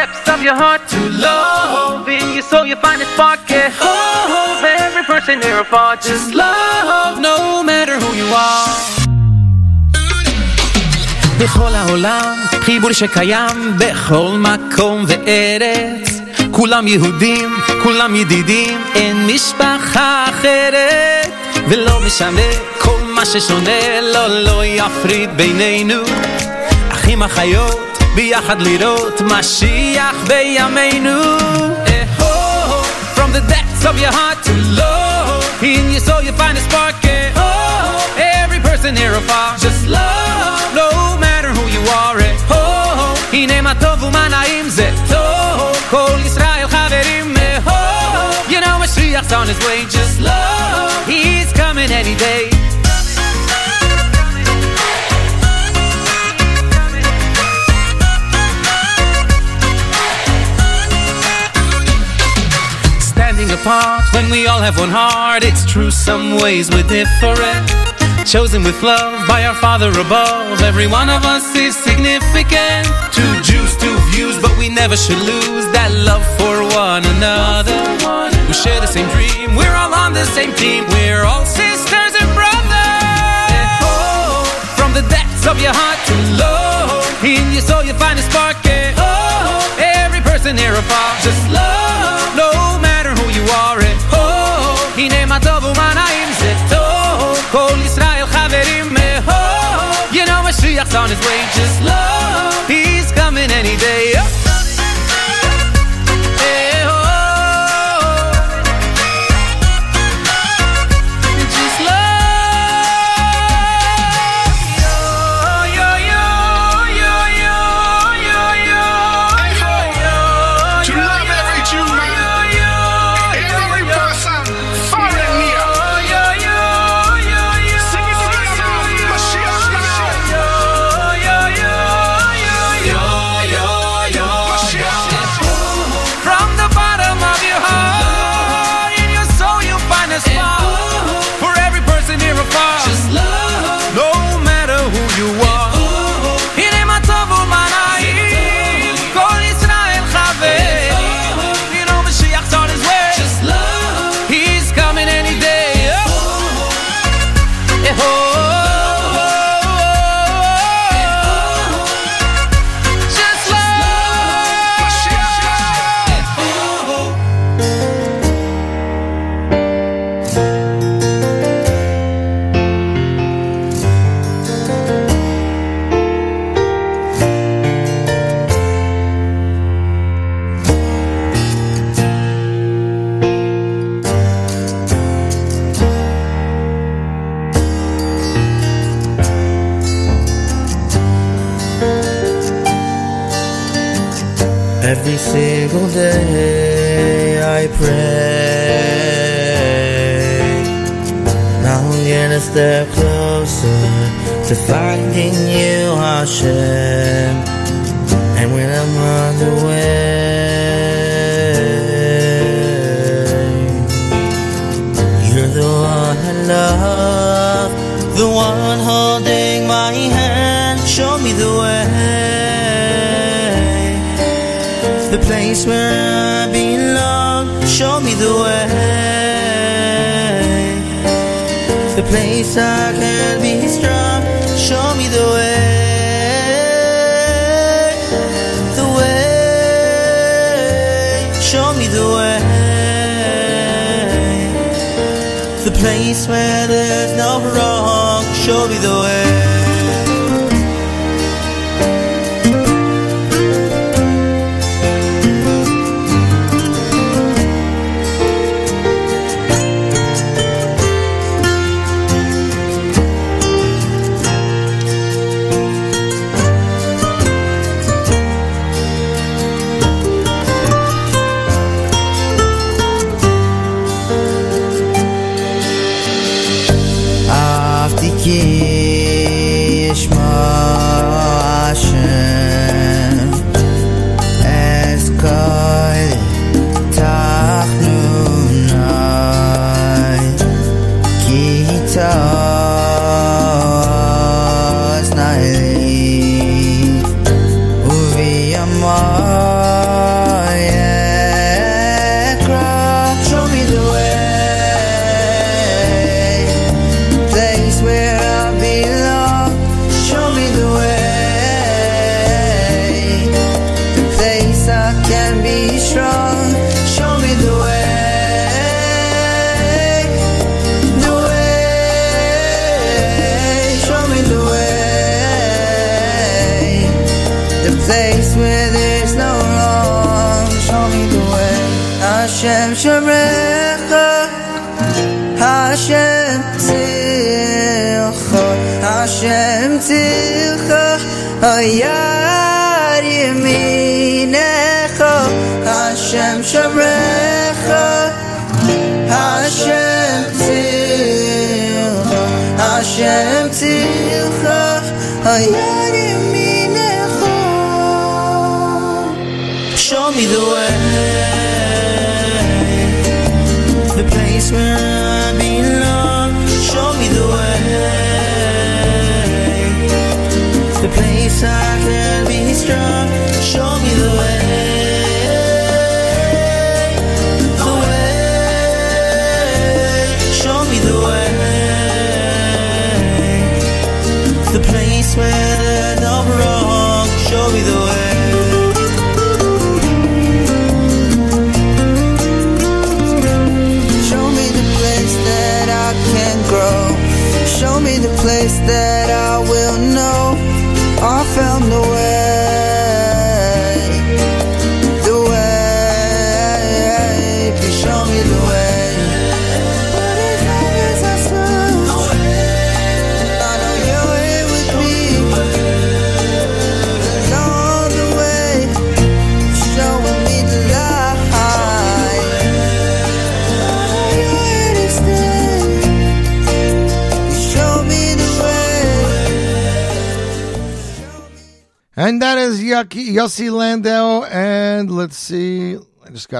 R: Ehov, from the depths of your heart to love in your soul you find a spark. Ehov, every person here apart, just love, no matter who you are. בכל העולם, חיבור שקיים בכל מקום וארץ. כולם יהודים, כולם ידידים, אין משפחה אחרת. ולא משנה כל מה ששונה, לא, לא יפריד בינינו. אחים אחיות, ביחד לראות משיח בימינו. Oh, from the depths of your heart to love, in your soul you find a spark. Oh, every person here afar, just love, no matter who you are. Oh, הנה מה טוב ומה נעים זה טוב, כל ישראל חברים מאהוב. You know Mashiach's on his way, just love, he's coming any day. Apart when we all have one heart, it's true some ways we're different. Chosen with love by our Father above, every one of us is significant. Two Jews, two views, but we never should lose that love for one another. We share the same dream, we're all on the same team, we're all sisters and brothers. Oh, from the depths of your heart to love, in your soul you find a spark. Eh, oh, every person here afar, just love, matter who you are. Oh, הנה מה טוב ומה נעים זה טוב, כל ישראל חברים מאהוב. You know Mashiach's on his way, just love,
S: step closer to finding you, Hashem. And when I'm on the way, you're the one I love, the one holding my hand. Show me the way the place where I belong. Show me the way, the place I can be strong. Show me the way, the way. Show me the way. The place where there's no wrong. Show me the way.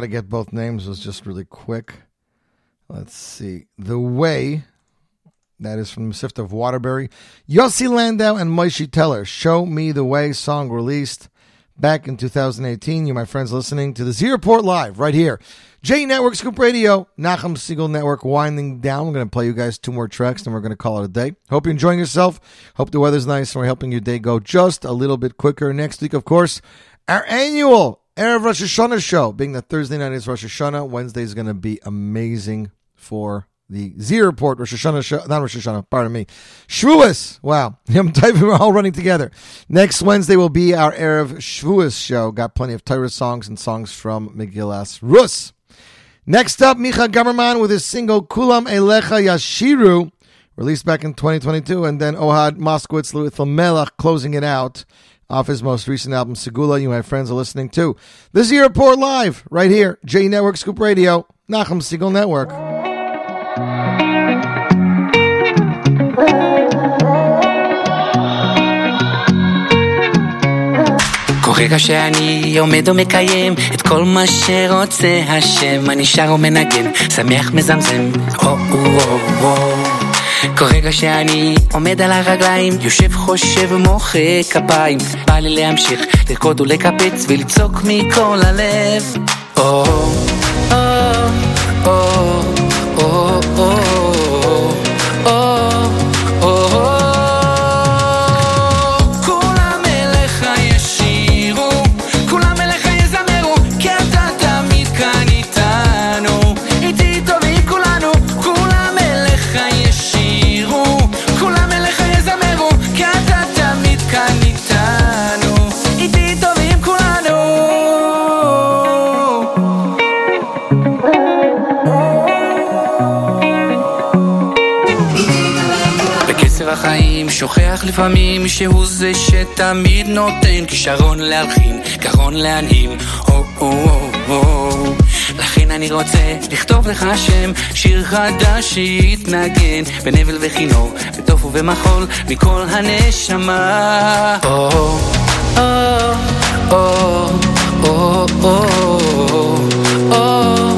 C: To get both names. Was just really quick. Let's see. The Way. That is from Sift of Waterbury. Yossi Landau and Moishi Teller. Show Me the Way song released back in 2018. You, my friends, listening to the Z Report Live right here. J Network Scoop Radio, Nachum Segal Network winding down. We're going to play you guys two more tracks, then we're going to call it a day. Hope you're enjoying yourself. Hope the weather's nice and we're helping your day go just a little bit quicker. Next week, of course, our annual Erev Rosh Hashanah show, being that Thursday night is Rosh Hashanah. Wednesday is going to be amazing for the Z Report Rosh Hashanah show, not Rosh Hashanah, pardon me. Shavuos. Wow. We're all running together. Next Wednesday will be our Erev Shavuos show. Got plenty of Torah songs and songs from Megillas Rus. Next up, Micha Gamerman with his single Kulam Elecha Yashiru, released back in 2022, and then Ohad Moskowitz with Melech closing it out off his most recent album, Segula. You, my friends, are listening to this year Report Live right here, J Network Scoop Radio, Nachum Siegel Network.
D: כל רגע שאני עומד ומקיים את כל מה שרוצה השם, אני שר ומנגן, שמח מזמזם, או-או-או-או. כל רגע שאני עומד על הרגליים, יושב חושב ומוחא כפיים, בא לי להמשיך לרקוד ולקפץ ולצעוק מכל הלב. או, או, או, לפעמים שהוא זה שתמיד נותן כישרון להלחין, גרון להנעים, הו הו הו הו לכן אני רוצה לכתוב לך שם, שיר חדש שיתנגן בנבל וכינור, בטוף ובמחול, מכל הנשמה. או, או, או, או, או, או, או,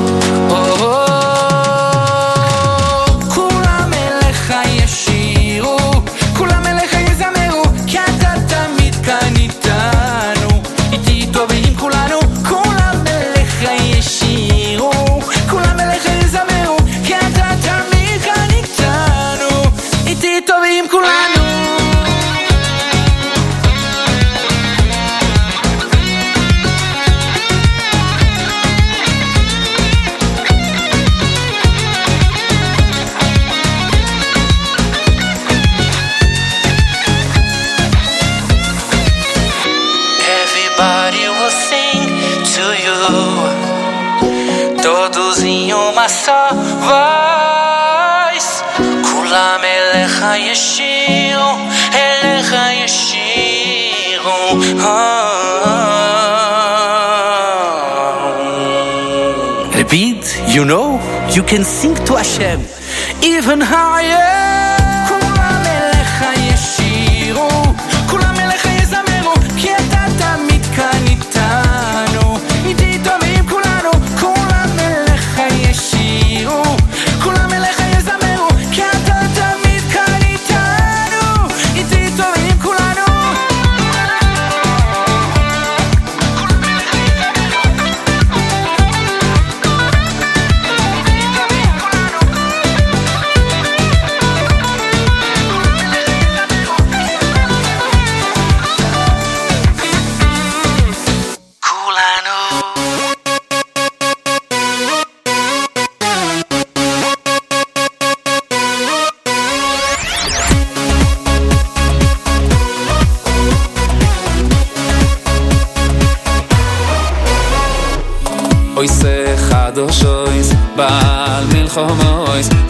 D: you know, you can sing to Hashem even higher.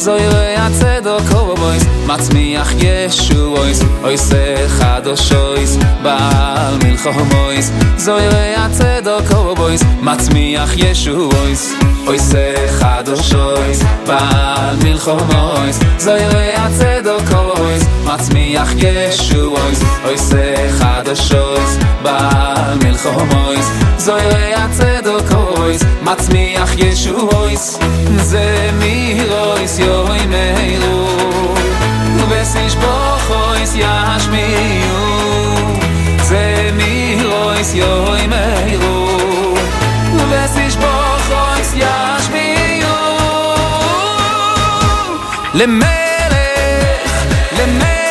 D: זוי רעי הצדוק הובויס מצמיח ישו אויס אויס אחד אושויס בעל מלחום אויס זוי רעי הצדוק הובויס מצמיח ישו אויס אויס אחד אושויס בעל מלחום אויס זוי רעי הצדוק הובויס מצמיח ישו אויס אויס אחד אושויס בעל bal אויס זוי רעי הובויס, מצמיח ישועויס, זה מירויס יוי מהירו, וסיש בוכויס ישמיעו, זה מירויס יוי מהירו, וסיש בוכויס ישמיעו, למלך, למלך,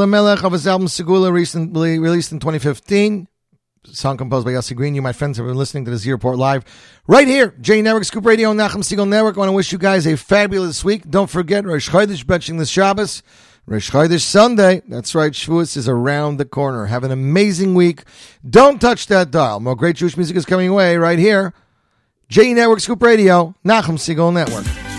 C: Lamelech of his album Segula, recently released in 2015. Song composed by Yossi Green. You, my friends, have been listening to the Z Report Live right here, J Network, Scoop Radio, Nachum Segal Network. I want to wish you guys a fabulous week. Don't forget, Rosh Chodesh benching this Shabbos. Rosh Chodesh Sunday. That's right, Shavuos is around the corner. Have an amazing week. Don't touch that dial. More great Jewish music is coming away right here. J Network, Scoop Radio, Nachum Segal Network.